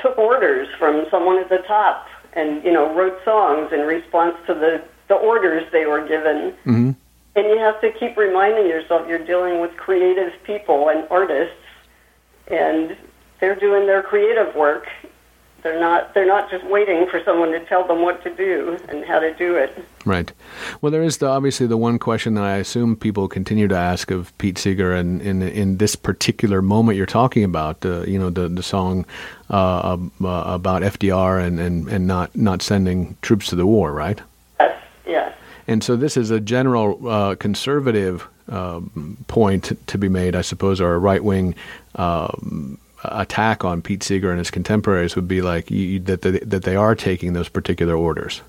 took orders from someone at the top and, you know, wrote songs in response to the, the orders they were given. Mm-hmm. And you have to keep reminding yourself you're dealing with creative people and artists, and they're doing their creative work. They're not. They're not just waiting for someone to tell them what to do and how to do it. Right. Well, there is the, obviously the one question that I assume people continue to ask of Pete Seeger, and in in this particular moment you're talking about, uh, you know, the the song uh, uh, about FDR and, and, and not not sending troops to the war, right? Yes. Yes. And so this is a general uh, conservative uh, point to be made, I suppose, or a right wing. Um, attack on Pete Seeger and his contemporaries would be like you, that they, that they are taking those particular orders.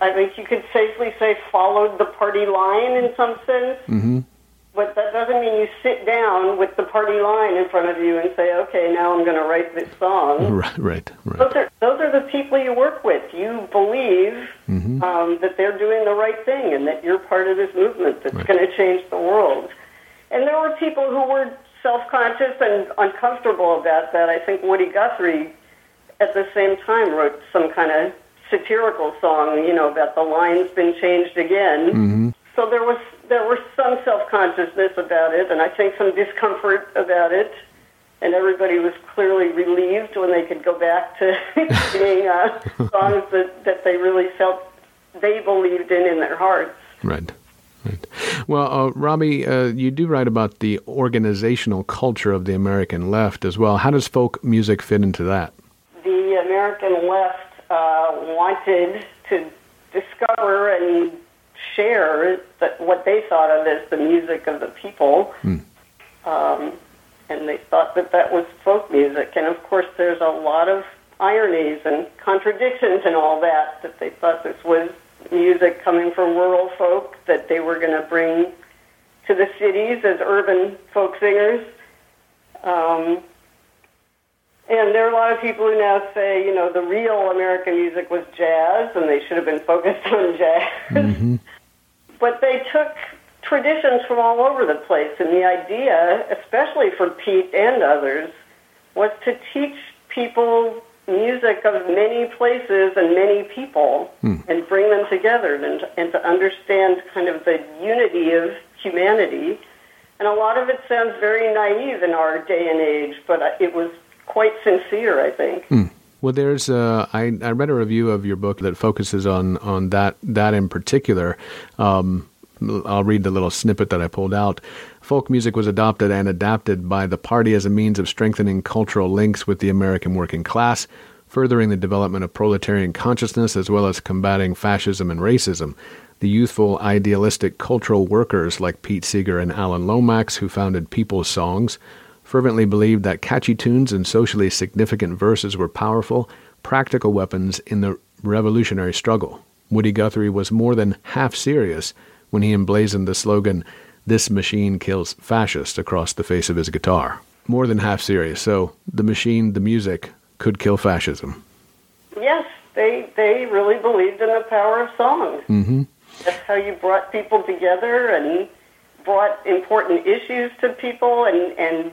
I think you could safely say followed the party line in some sense. Mm-hmm. But that doesn't mean you sit down with the party line in front of you and say, "Okay, now I'm going to write this song." Right, right, right. Those are those are the people you work with. You believe mm-hmm. um, that they're doing the right thing and that you're part of this movement that's Right. going to change the world. And there were people who were self-conscious and uncomfortable about that. I think Woody Guthrie, at the same time, wrote some kind of satirical song, you know, about the line's been changed again. Mm-hmm. So there was there was some self consciousness about it, and I think some discomfort about it. And everybody was clearly relieved when they could go back to singing uh, songs that, that they really felt they believed in in their hearts. Right. Right. Well, uh, Robbie, uh, you do write about the organizational culture of the American left as well. How does folk music fit into that? The American left uh, wanted to discover and share that what they thought of as the music of the people. Hmm. Um, and they thought that that was folk music. And of course, there's a lot of ironies and contradictions and all that, that they thought this was music coming from rural folk that they were going to bring to the cities as urban folk singers. Um, and there are a lot of people who now say, you know, the real American music was jazz, and they should have been focused on jazz. Mm-hmm. but they took traditions from all over the place, and the idea, especially for Pete and others, was to teach people music of many places and many people Hmm. and bring them together and, and to understand kind of the unity of humanity. And a lot of it sounds very naive in our day and age, but it was quite sincere, I think. Hmm. Well, there's uh, I, I read a review of your book that focuses on on that that in particular. Um, I'll read the little snippet that I pulled out. Folk music was adopted and adapted by the party as a means of strengthening cultural links with the American working class, furthering the development of proletarian consciousness as well as combating fascism and racism. The youthful, idealistic cultural workers like Pete Seeger and Alan Lomax, who founded People's Songs, fervently believed that catchy tunes and socially significant verses were powerful, practical weapons in the revolutionary struggle. Woody Guthrie was more than half serious when he emblazoned the slogan, This machine kills fascists, across the face of his guitar. More than half serious, so the machine, the music, could kill fascism. Yes, they they really believed in the power of song. Mm-hmm. That's how you brought people together and brought important issues to people and and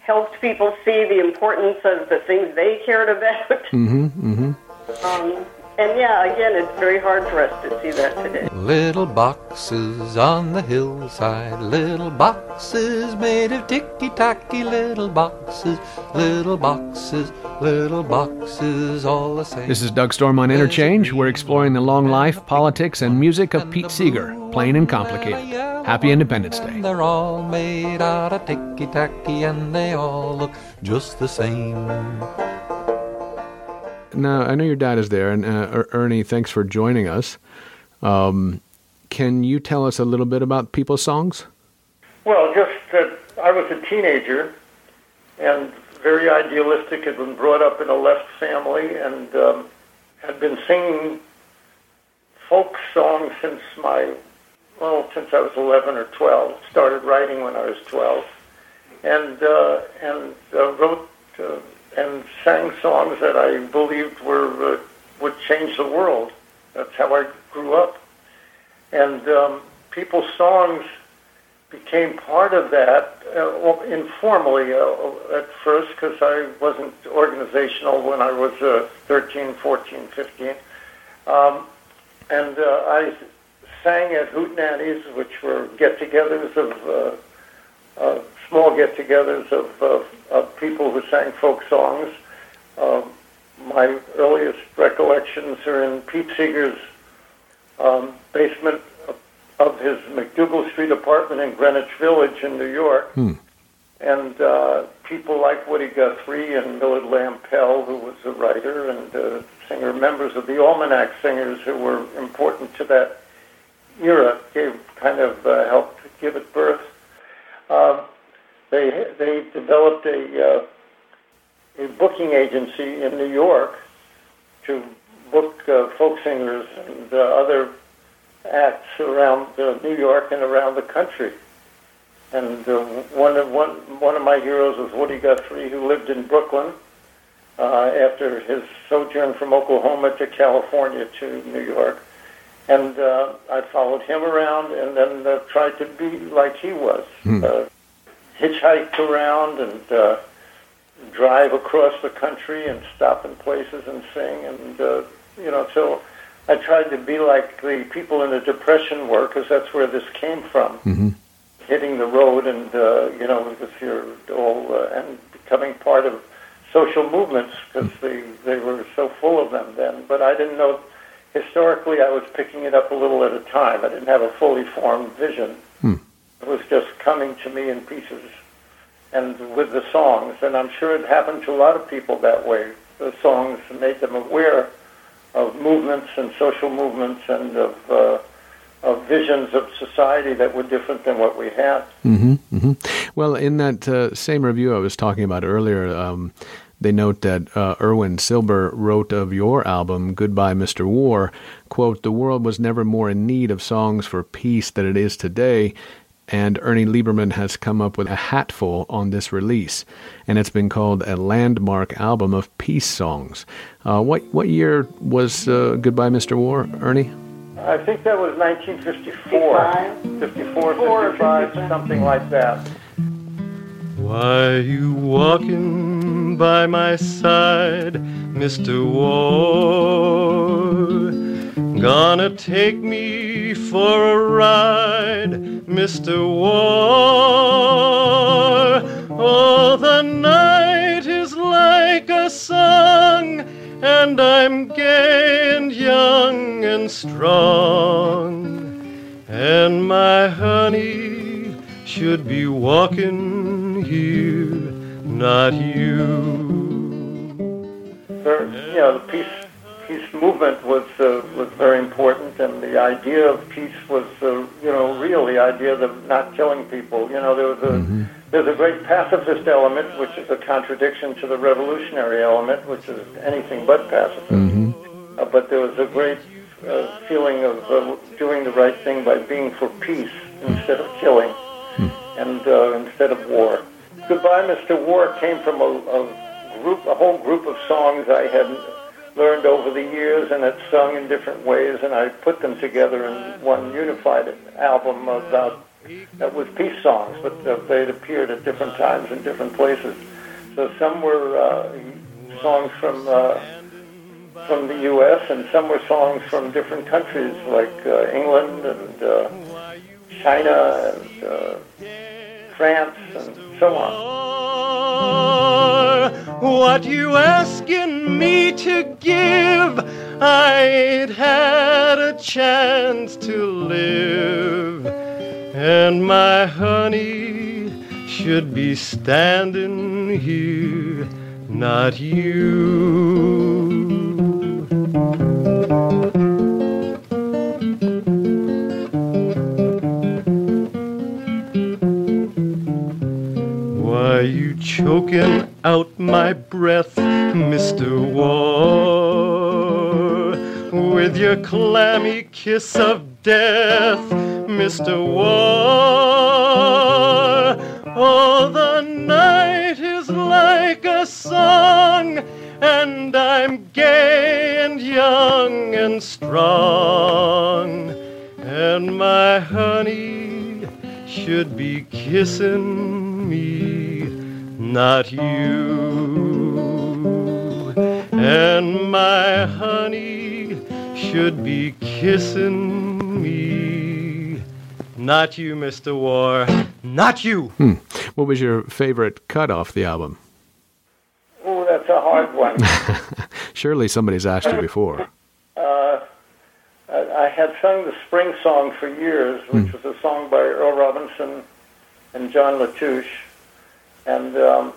helped people see the importance of the things they cared about. Mm-hmm. Mm-hmm. Um, and yeah, again, it's very hard for us to see that today. Little boxes on the hillside, little boxes made of ticky tacky, little boxes, little boxes, little boxes, all the same. This is Doug Storm on Interchange. We're exploring the long life, politics, and music of Pete Seeger, plain and complicated. Happy Independence Day. They're all made out of ticky tacky and they all look just the same. Now, I know your dad is there, and uh, Er- Ernie, thanks for joining us. Um, can you tell us a little bit about people's songs? Well, just that I was a teenager and very idealistic, had been brought up in a left family, and um, had been singing folk songs since my, well, since I was 11 or 12. Started writing when I was 12. And, uh, and uh, wrote uh, and sang songs that I believed were, uh, would change the world. That's how I grew up. And um, people's songs became part of that uh, informally uh, at first because I wasn't organizational when I was uh, 13, 14, 15. Um, and uh, I sang at Hootenannies, which were get-togethers of uh, uh, small get-togethers of, of, of people who sang folk songs. Um, my earliest recollections are in Pete Seeger's um, basement of- of his MacDougal Street apartment in Greenwich Village in New York. Hmm. And uh, people like Woody Guthrie and Millard Lampell, who was a writer and uh, singer, members of the Almanac Singers who were important to that era, gave kind of uh, helped give it birth. Um, they they developed a uh, a booking agency in New York to book uh, folk singers and uh, other acts around uh, New York and around the country. And uh, one of one one of my heroes was Woody Guthrie, who lived in Brooklyn uh, after his sojourn from Oklahoma to California to New York. And uh, I followed him around and then uh, tried to be like he was. Hmm. Uh, hitchhiked around and uh, drive across the country and stop in places and sing. And, uh, you know, so I tried to be like the people in the Depression were because that's where this came from. Mm-hmm. Hitting the road and, uh, you know, because you're all, uh, and becoming part of social movements because they, they were so full of them then. But I didn't know, historically, I was picking it up a little at a time. I didn't have a fully formed vision. Was just coming to me in pieces and with the songs. And I'm sure it happened to a lot of people that way. The songs made them aware of movements and social movements and of, uh, of visions of society that were different than what we had. Mm-hmm, hmm Well, in that uh, same review I was talking about earlier, um, they note that uh, Irwin Silber wrote of your album, Goodbye, Mr. War, quote, the world was never more in need of songs for peace than it is today. And Ernie Lieberman has come up with a hatful on this release, and it's been called a landmark album of peace songs. Uh, what what year was uh, Goodbye, Mr. War, Ernie? I think that was 1954, 54, 55, something like that. Why you walking by my side, Mr. War? Gonna take me for a ride, Mr. War. Oh, the night is like a song, and I'm gay and young and strong. And my honey should be walking here, not you. You know, the peace peace movement was uh, was very important, and the idea of peace was, uh, you know, real. The idea of not killing people. You know, there was a there's a great pacifist element, which is a contradiction to the revolutionary element, which is anything but pacifist. Uh, but there was a great uh, feeling of uh, doing the right thing by being for peace instead of killing and uh, instead of war. Goodbye, Mr. War came from a, a group, a whole group of songs I had learned over the years and had sung in different ways, and I put them together in one unified album about that was peace songs, but they'd appeared at different times in different places. So some were uh, songs from uh, from the U.S. and some were songs from different countries like uh, England and uh, China and uh, France and so on. What you asking me to give? I'd had a chance to live, and my honey should be standing here, not you. Why you choking out my breath, Mr. War, with your clammy kiss of death, Mr. War. Oh, the night is like a song, and I'm gay and young and strong, and my honey should be kissing me, not you. And my honey should be kissing me, not you, Mr. War, not you. Hmm. What was your favorite cut off the album? Oh, that's a hard one. Surely somebody's asked you before. uh, I, I had sung the Spring Song for years, which was a song by Earl Robinson and John Latouche, and um,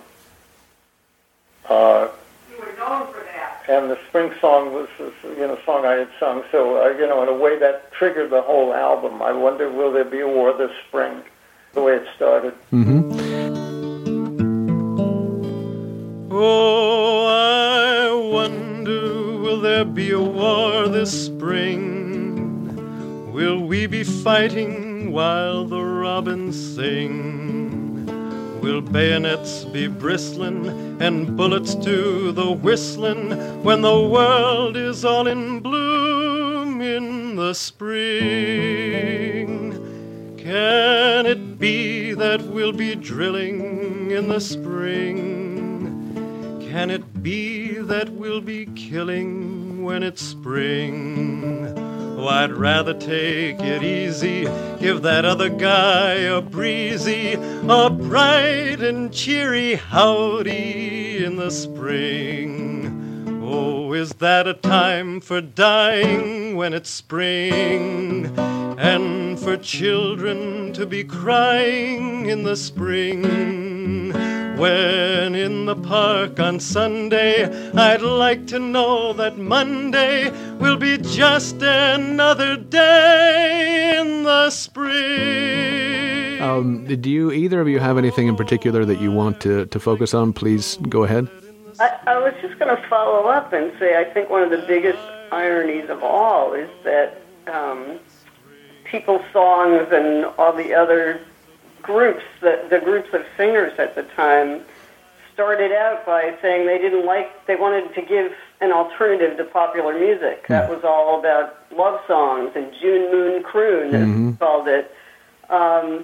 uh, and the Spring Song was, was you know a song I had sung. So uh, you know, in a way that triggered the whole album. I wonder, will there be a war this spring? The way it started. Mm-hmm. Oh, I wonder, will there be a war this spring? Will we be fighting while the robins sing? Will bayonets be bristling and bullets do the whistling when the world is all in bloom in the spring? Can it be that we'll be drilling in the spring? Can it be that we'll be killing when it's spring? Oh, I'd rather take it easy, give that other guy a breezy, a bright and cheery howdy in the spring. Oh, is that a time for dying when it's spring? And for children to be crying in the spring? When in the park on Sunday, I'd like to know that Monday will be just another day in the spring. Um, do you either of you have anything in particular that you want to, to focus on? Please go ahead. I, I was just going to follow up and say I think one of the biggest ironies of all is that um, people's songs and all the other groups, the, the groups of singers at the time, started out by saying they didn't like, they wanted to give an alternative to popular music. That was all about love songs and June Moon Croon, as Mhm. we called it. Um,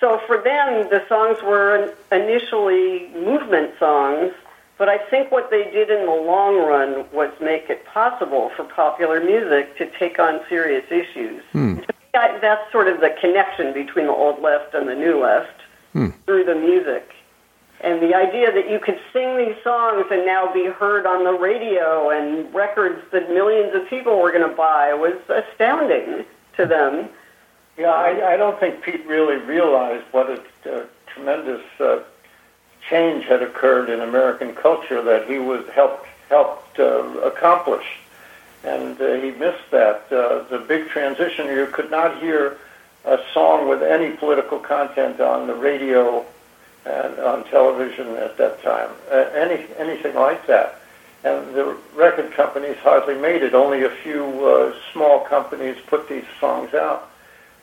so for them, the songs were initially movement songs, but I think what they did in the long run was make it possible for popular music to take on serious issues. Hmm. That- That's sort of the connection between the old left and the new left Hmm. through the music. And the idea that you could sing these songs and now be heard on the radio and records that millions of people were going to buy was astounding to them. Yeah, I, I don't think Pete really realized what a uh, tremendous uh, change had occurred in American culture that he was helped helped uh, accomplish, and uh, he missed that. Uh, the big transition. You could not hear a song with any political content on the radio and on television at that time. Uh, any anything like that. And the record companies hardly made it. Only a few uh, small companies put these songs out.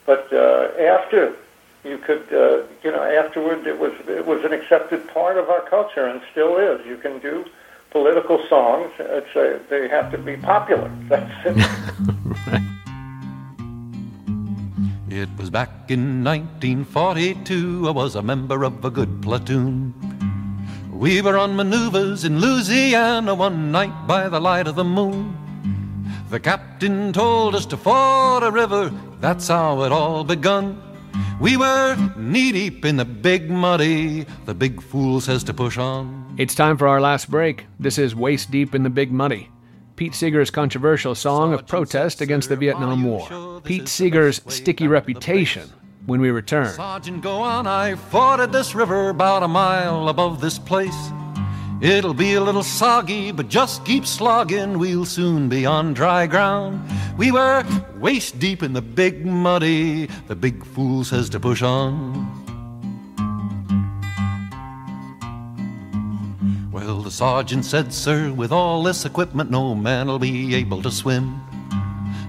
But uh, after you could, uh, you know, afterward it was it was an accepted part of our culture and still is. You can do political songs. Uh, it's a, they have to be popular. That's it. It was back in 1942, I was a member of a good platoon. We were on maneuvers in Louisiana one night by the light of the moon. The captain told us to ford a river, that's how it all begun. We were knee deep in the big muddy, the big fool says to push on. It's time for our last break. This is Waist Deep in the Big Muddy. Pete Seeger's controversial song of protest against the Vietnam War. Pete Seeger's sticky reputation when we return. Sergeant, go on, I forded this river about a mile above this place. It'll be a little soggy, but just keep slogging, we'll soon be on dry ground. We were waist deep in the big muddy, the big fool says to push on. The sergeant said, Sir, with all this equipment, no man'll be able to swim.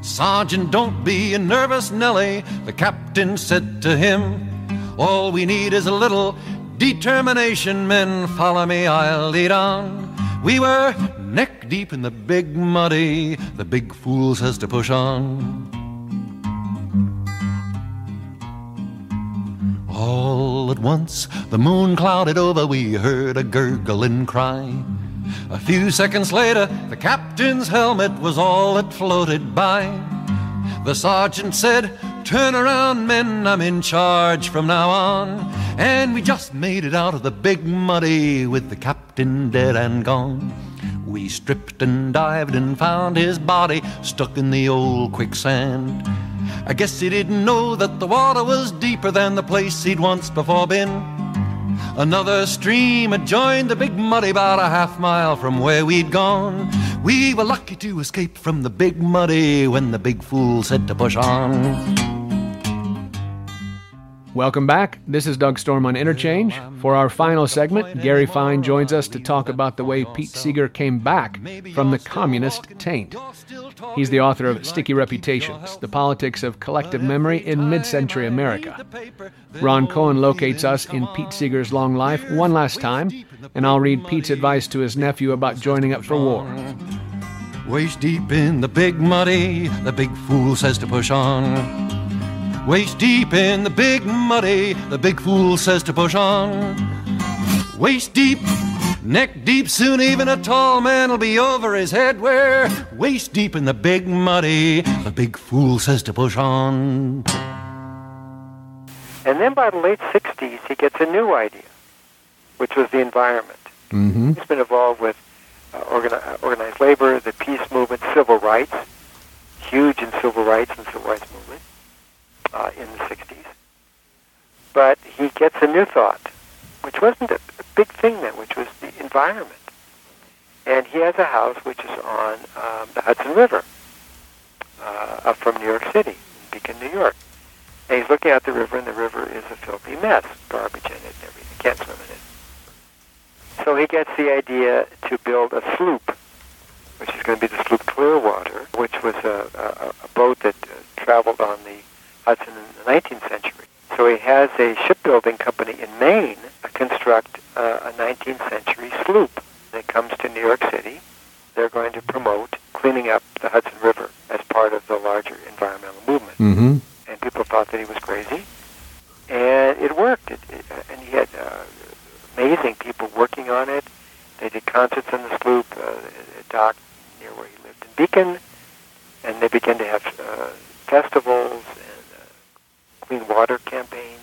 Sergeant, don't be a nervous Nelly, the captain said to him. All we need is a little determination, men. Follow me, I'll lead on. We were neck deep in the big muddy, the big fool says to push on. All at once, the moon clouded over, we heard a gurgling cry. A few seconds later, the captain's helmet was all that floated by. The sergeant said, Turn around, men, I'm in charge from now on. And we just made it out of the big muddy with the captain dead and gone. We stripped and dived and found his body stuck in the old quicksand. I guess he didn't know that the water was deeper than the place he'd once before been. Another stream had joined the big muddy about a half mile from where we'd gone. We were lucky to escape from the big muddy when the big fool said to push on. Welcome back. This is Doug Storm on Interchange. For our final segment, Gary Fine joins us to talk about the way Pete Seeger came back from the communist taint. He's the author of Sticky Reputations The Politics of Collective Memory in Mid Century America. Ron Cohen locates us in Pete Seeger's long life one last time, and I'll read Pete's advice to his nephew about joining up for war. Waist deep in the big muddy, the big fool says to push on. Waist deep in the big muddy, the big fool says to push on. Waist deep, neck deep, soon even a tall man'll be over his head. Where waist deep in the big muddy, the big fool says to push on. And then by the late 60s, he gets a new idea, which was the environment. Mm-hmm. He's been involved with uh, organi- organized labor, the peace movement, civil rights, huge in civil rights and civil rights movement uh, in the 60s. But he gets a new thought, which wasn't a, big thing then, which was the environment. And he has a house which is on um, the Hudson River, uh, up from New York City, Beacon, New York. And he's looking out the river, and the river is a filthy mess, garbage in it and everything. Can't swim in it. So he gets the idea to build a sloop, which is going to be the sloop Clearwater, which was a, a, a boat that uh, traveled on the Hudson in the 19th century. So he has a shipbuilding company in Maine construct uh, a 19th century sloop that comes to New York City. They're going to promote cleaning up the Hudson River as part of the larger environmental movement. Mm-hmm. And people thought that he was crazy. And it worked. It, it, and he had uh, amazing people working on it. They did concerts on the sloop, uh, a dock near where he lived in Beacon. And they began to have uh, festivals clean water campaigns,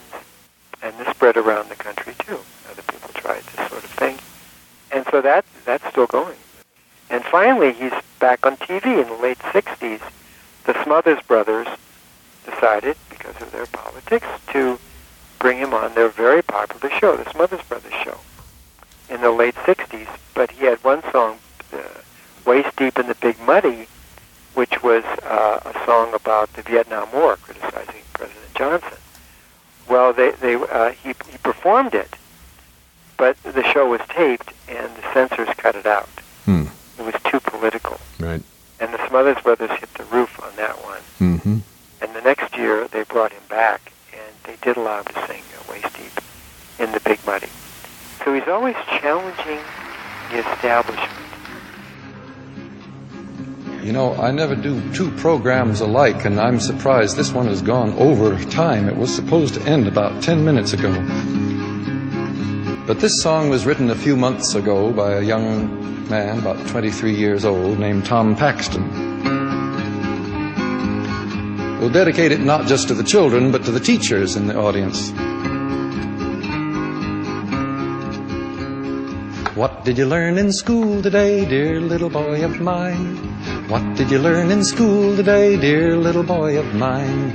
and this spread around the country too. Other people tried this sort of thing, and so that that's still going. And finally, he's back on TV in the late '60s. The Smothers Brothers decided, because of their politics, to bring him on their very popular show, the Smothers Brothers Show, in the late '60s. But he had one song, uh, "Waist Deep in the Big Muddy," which was uh, a song about the Vietnam War, criticizing President Johnson. Well, they, they, uh, he, he performed it, but the show was taped, and the censors cut it out. Hmm. It was too political. Right. And the Smothers Brothers hit the roof on that one. Mm-hmm. And the next year, they brought him back, and they did allow him to sing uh, Waist Deep in the Big Muddy. So he's always challenging the establishment. You know, I never do two programs alike, and I'm surprised this one has gone over time. It was supposed to end about 10 minutes ago. But this song was written a few months ago by a young man, about 23 years old, named Tom Paxton. We'll dedicate it not just to the children, but to the teachers in the audience. What did you learn in school today, dear little boy of mine? What did you learn in school today, dear little boy of mine?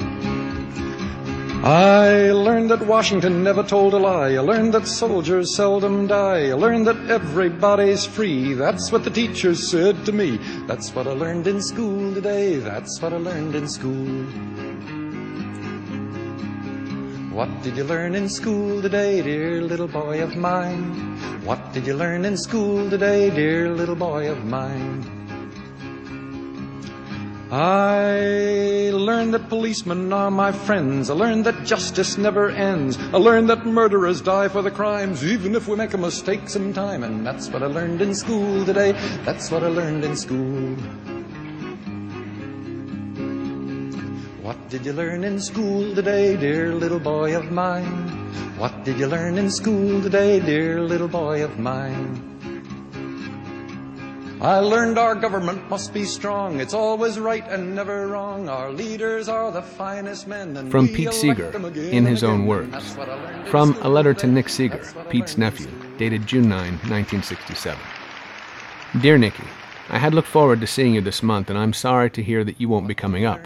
I learned that Washington never told a lie. I learned that soldiers seldom die. I learned that everybody's free. That's what the teachers said to me. That's what I learned in school today. That's what I learned in school. What did you learn in school today, dear little boy of mine? What did you learn in school today, dear little boy of mine? I learned that policemen are my friends. I learned that justice never ends. I learned that murderers die for the crimes, even if we make a mistake sometime. And that's what I learned in school today. That's what I learned in school. What did you learn in school today, dear little boy of mine? What did you learn in school today, dear little boy of mine? I learned our government must be strong. It's always right and never wrong. Our leaders are the finest men. And From Pete Seeger, in his own words. That's what I learned in From a letter to Nick Seeger, That's what I Pete's nephew, dated June 9, 1967. Dear Nicky, I had looked forward to seeing you this month, and I'm sorry to hear that you won't be coming up.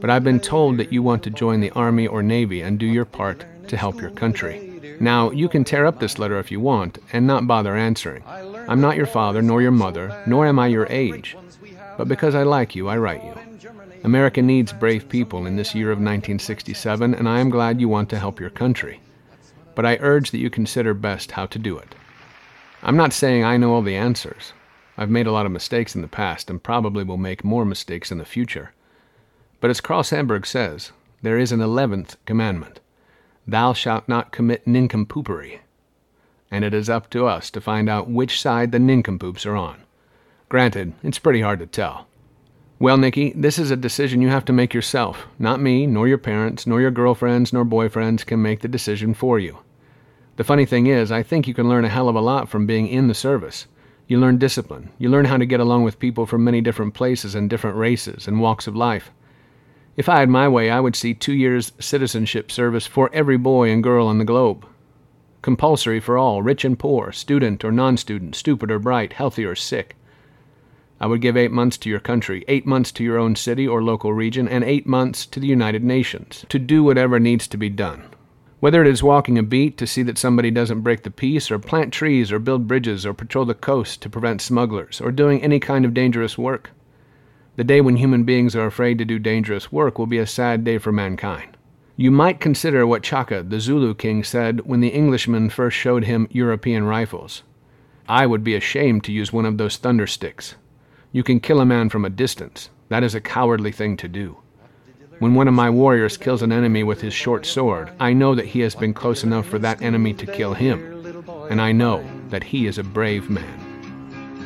But I've been told that you want to join the Army or Navy and do your part to help your country. Now, you can tear up this letter if you want, and not bother answering. I'm not your father, nor your mother, nor am I your age. But because I like you, I write you. America needs brave people in this year of 1967, and I am glad you want to help your country. But I urge that you consider best how to do it. I'm not saying I know all the answers. I've made a lot of mistakes in the past and probably will make more mistakes in the future. But as Carl Sandburg says, there is an eleventh commandment Thou shalt not commit nincompoopery. And it is up to us to find out which side the nincompoops are on. Granted, it's pretty hard to tell. Well, Nicky, this is a decision you have to make yourself. Not me, nor your parents, nor your girlfriends, nor boyfriends can make the decision for you. The funny thing is, I think you can learn a hell of a lot from being in the service. You learn discipline. You learn how to get along with people from many different places and different races and walks of life. If I had my way, I would see two years citizenship service for every boy and girl on the globe. Compulsory for all, rich and poor, student or non student, stupid or bright, healthy or sick. I would give eight months to your country, eight months to your own city or local region, and eight months to the United Nations to do whatever needs to be done. Whether it is walking a beat to see that somebody doesn't break the peace, or plant trees, or build bridges, or patrol the coast to prevent smugglers, or doing any kind of dangerous work. The day when human beings are afraid to do dangerous work will be a sad day for mankind. You might consider what Chaka, the Zulu king, said when the Englishmen first showed him European rifles. I would be ashamed to use one of those thunder sticks. You can kill a man from a distance. That is a cowardly thing to do. When one of my warriors kills an enemy with his short sword, I know that he has been close enough for that enemy to kill him, and I know that he is a brave man.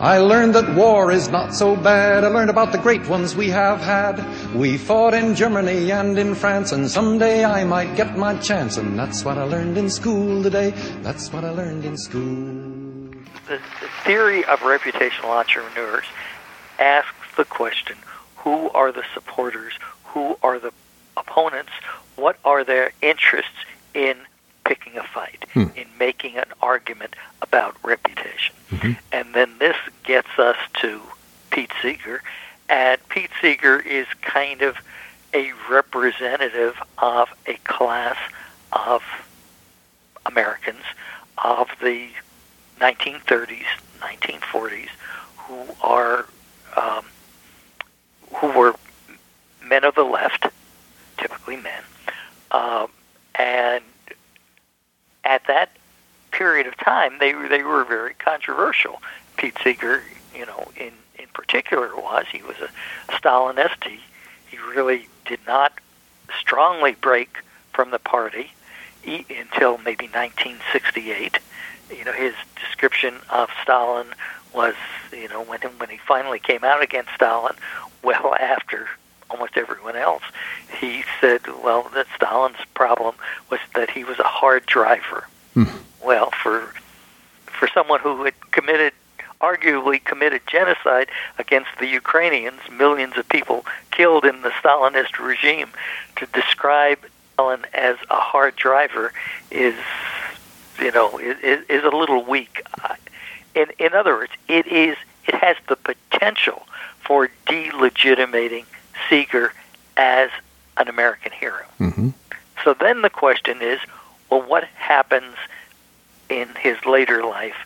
I learned that war is not so bad. I learned about the great ones we have had. We fought in Germany and in France, and someday I might get my chance. And that's what I learned in school today. That's what I learned in school. The, the theory of reputational entrepreneurs asks the question who are the supporters? Who are the opponents? What are their interests in picking a fight, Hmm. in making an argument about reputation? And then this gets us to Pete Seeger. And Pete Seeger is kind of a representative of a class of Americans of the 1930s, 1940s, who are um, who were men of the left, typically men, um, and at that period of time, they they were very controversial. Pete Seeger, you know, in in particular, was he was a Stalinist. He he really did not strongly break from the party e- until maybe 1968. You know, his description of Stalin was, you know, when when he finally came out against Stalin, well after almost everyone else, he said, well, that Stalin's problem was that he was a hard driver. Hmm. Well, for for someone who had committed arguably committed genocide against the Ukrainians, millions of people killed in the Stalinist regime, to describe Stalin as a hard driver is, you know, is, is a little weak. In in other words, it is it has the potential for delegitimating Seeger as an American hero. Mm-hmm. So then the question is, well, what happens in his later life?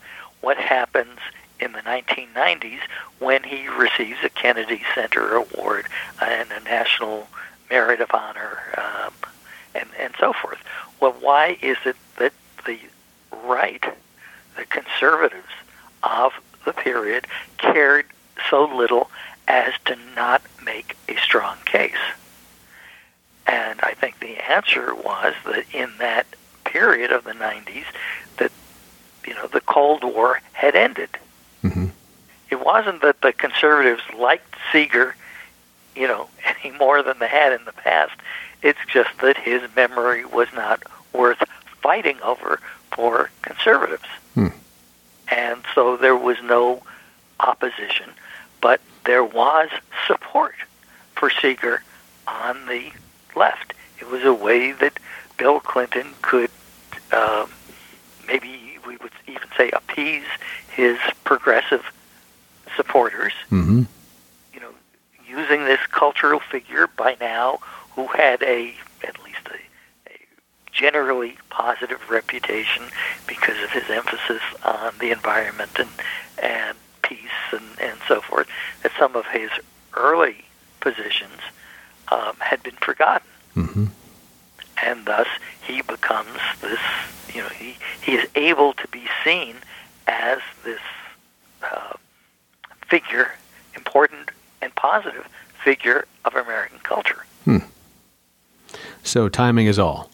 What happens in the 1990s when he receives a Kennedy Center Award and a National Merit of Honor, um, and and so forth? Well, why is it that the right, the conservatives of the period, cared so little as to not make a strong case? And I think the answer was that in that period of the 90s, that you know the Cold War had ended. Mm-hmm. It wasn't that the conservatives liked Seeger, you know, any more than they had in the past. It's just that his memory was not worth fighting over for conservatives. Hmm. And so there was no opposition, but there was support for Seeger on the left. It was a way that Bill Clinton could um, maybe we would even say appease his progressive supporters Mm-hmm. using this cultural figure by now who had a at least a, a generally positive reputation because of his emphasis on the environment and and peace and, and so forth that some of his early positions um, had been forgotten Mm-hmm. and thus he becomes this you know he he is able to be seen as this uh, figure important and positive figure of American culture. So timing is all.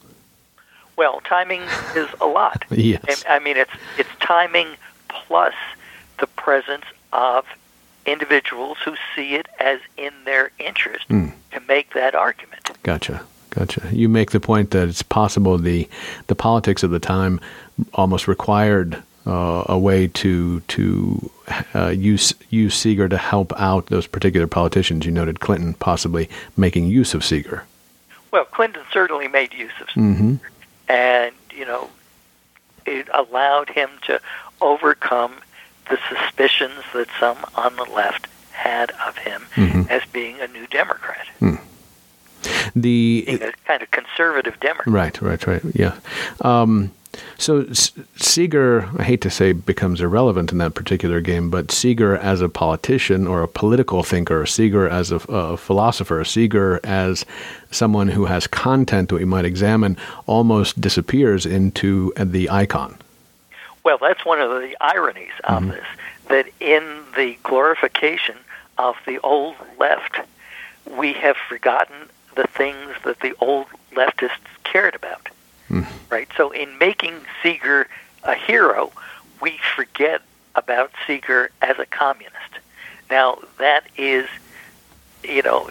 Well, timing is a lot. Yes. I mean, it's it's timing plus the presence of individuals who see it as in their interest Hmm. to make that argument. Gotcha. Gotcha. You make the point that it's possible the the politics of the time almost required uh, a way to to uh, use use Seeger to help out those particular politicians. You noted Clinton possibly making use of Seeger. Well, Clinton certainly made use of Mm-hmm. and you know it allowed him to overcome the suspicions that some on the left had of him Mhm. as being a new Democrat, The being a kind of conservative Democrat. Right, right, right. Yeah. Um, so S- Seeger, I hate to say, becomes irrelevant in that particular game, but Seeger as a politician or a political thinker, Seeger as a, a philosopher, Seeger as someone who has content that we might examine, almost disappears into the icon. Well, that's one of the ironies of Mm-hmm. this, that in the glorification of the old left, we have forgotten the things that the old leftists cared about. Right? So in making Seeger a hero, we forget about Seeger as a communist. Now, that is, you know,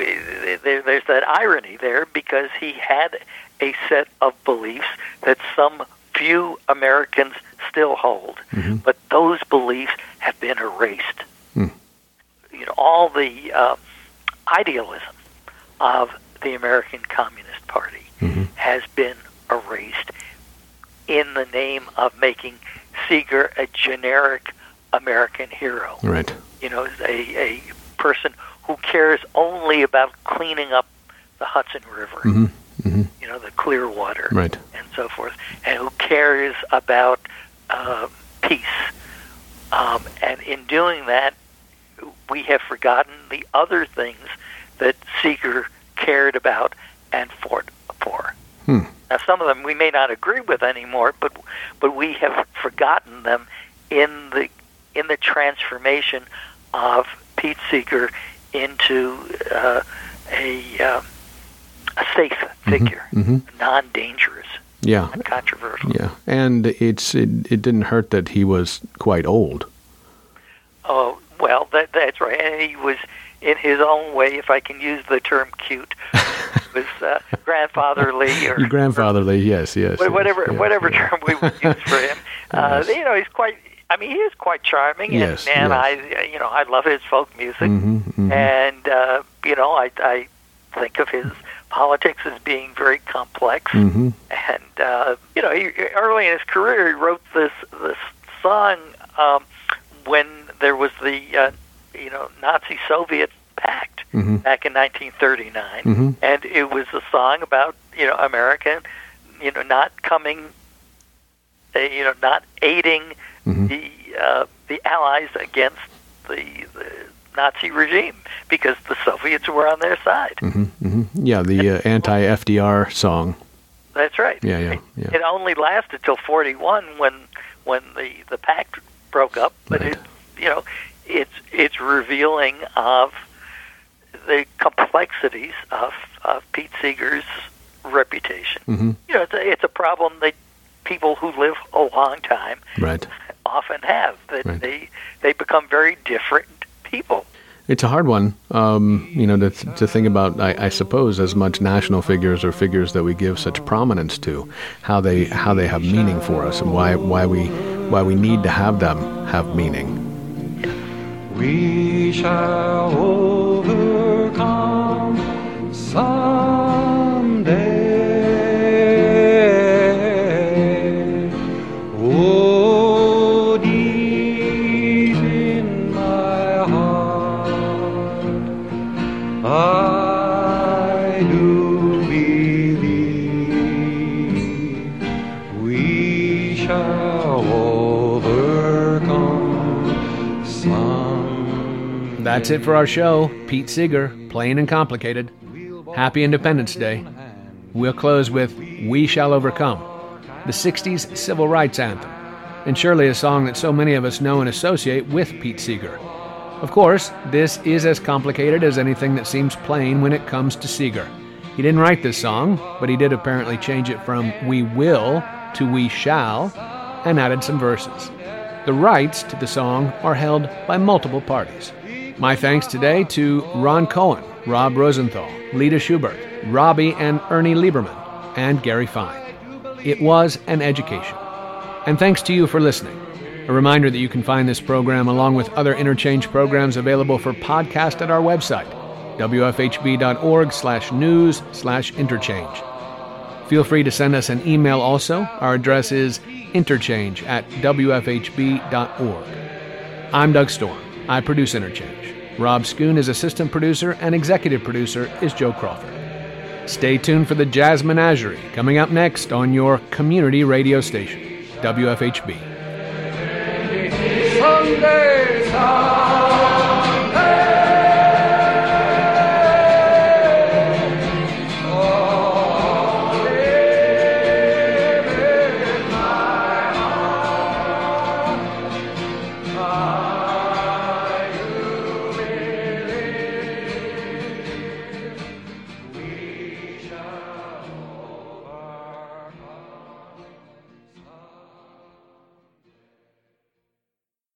there, there's that irony there because he had a set of beliefs that some few Americans still hold, but those beliefs have been erased. You know, all the uh, idealism of the American Communist Party has been erased in the name of making Seeger a generic American hero. Right. You know, a, a person who cares only about cleaning up the Hudson River, Mm-hmm. Mm-hmm. you know, the Clearwater, Right. So forth, and who cares about uh, peace. Um, and in doing that, we have forgotten the other things that Seeger cared about and fought for. Hmm. Now, some of them we may not agree with anymore, but but we have forgotten them in the in the transformation of Pete Seeger into uh, a uh, a safe figure, hmm non-dangerous, Yeah. non-controversial. Yeah. And it's it, it didn't hurt that he was quite old. Oh well, that that's right, and he was in his own way, if I can use the term "cute," was uh, grandfatherly or grandfatherly, yes, yes. Yes, whatever yeah, whatever yeah. term we would use for him. Uh, Yes. You know, he's quite. I mean, he is quite charming, Yes, and, and yes. I, you know, I love his folk music, Mhm, mhm. and uh, you know, I, I think of his politics as being very complex, Mhm. and uh, you know, he, early in his career, he wrote this this song um, when there was the uh, you know Nazi Soviet pact Mhm. back in 1939, Mhm. and it was a song about you know America, you know, not coming, uh, you know, not aiding Mhm. the uh, the Allies against the, the Nazi regime because the Soviets were on their side. hmm hmm Yeah, the uh, anti-FDR song. That's right. Yeah, yeah, yeah. It only lasted till 41 when when the the pact broke up, but it you know it's it's revealing of the complexities of of Pete Seeger's reputation. hmm You know, it's a, it's a problem that people who live a long time Right. often have that Right. they they become very different people. It's a hard one, um, you know, to, to think about. I, I suppose as much national figures or figures that we give such prominence to, how they how they have meaning for us, and why why we why we need to have them have meaning. We shall overcome That's it for our show. Pete Seeger, plain and complicated. Happy Independence Day. We'll close with We Shall Overcome, the 60s civil rights anthem, and surely a song that so many of us know and associate with Pete Seeger. Of course, this is as complicated as anything that seems plain when it comes to Seeger. He didn't write this song, but he did apparently change it from We Will to We Shall and added some verses. The rights to the song are held by multiple parties. My thanks today to Ron Cohen, Rob Rosenthal, Leda Schubert, Robbie and Ernie Lieberman, and Gary Fine. It was an education. And thanks to you for listening. A reminder that you can find this program along with other interchange programs available for podcast at our website, wfhb.org slash news slash interchange. Feel free to send us an email also. Our address is interchange at wfhb.org. I'm Doug Storm. I produce Interchange. Rob Schoon is assistant producer, and executive producer is Joe Crawford. Stay tuned for the Jazz Menagerie coming up next on your community radio station, WFHB. Someday,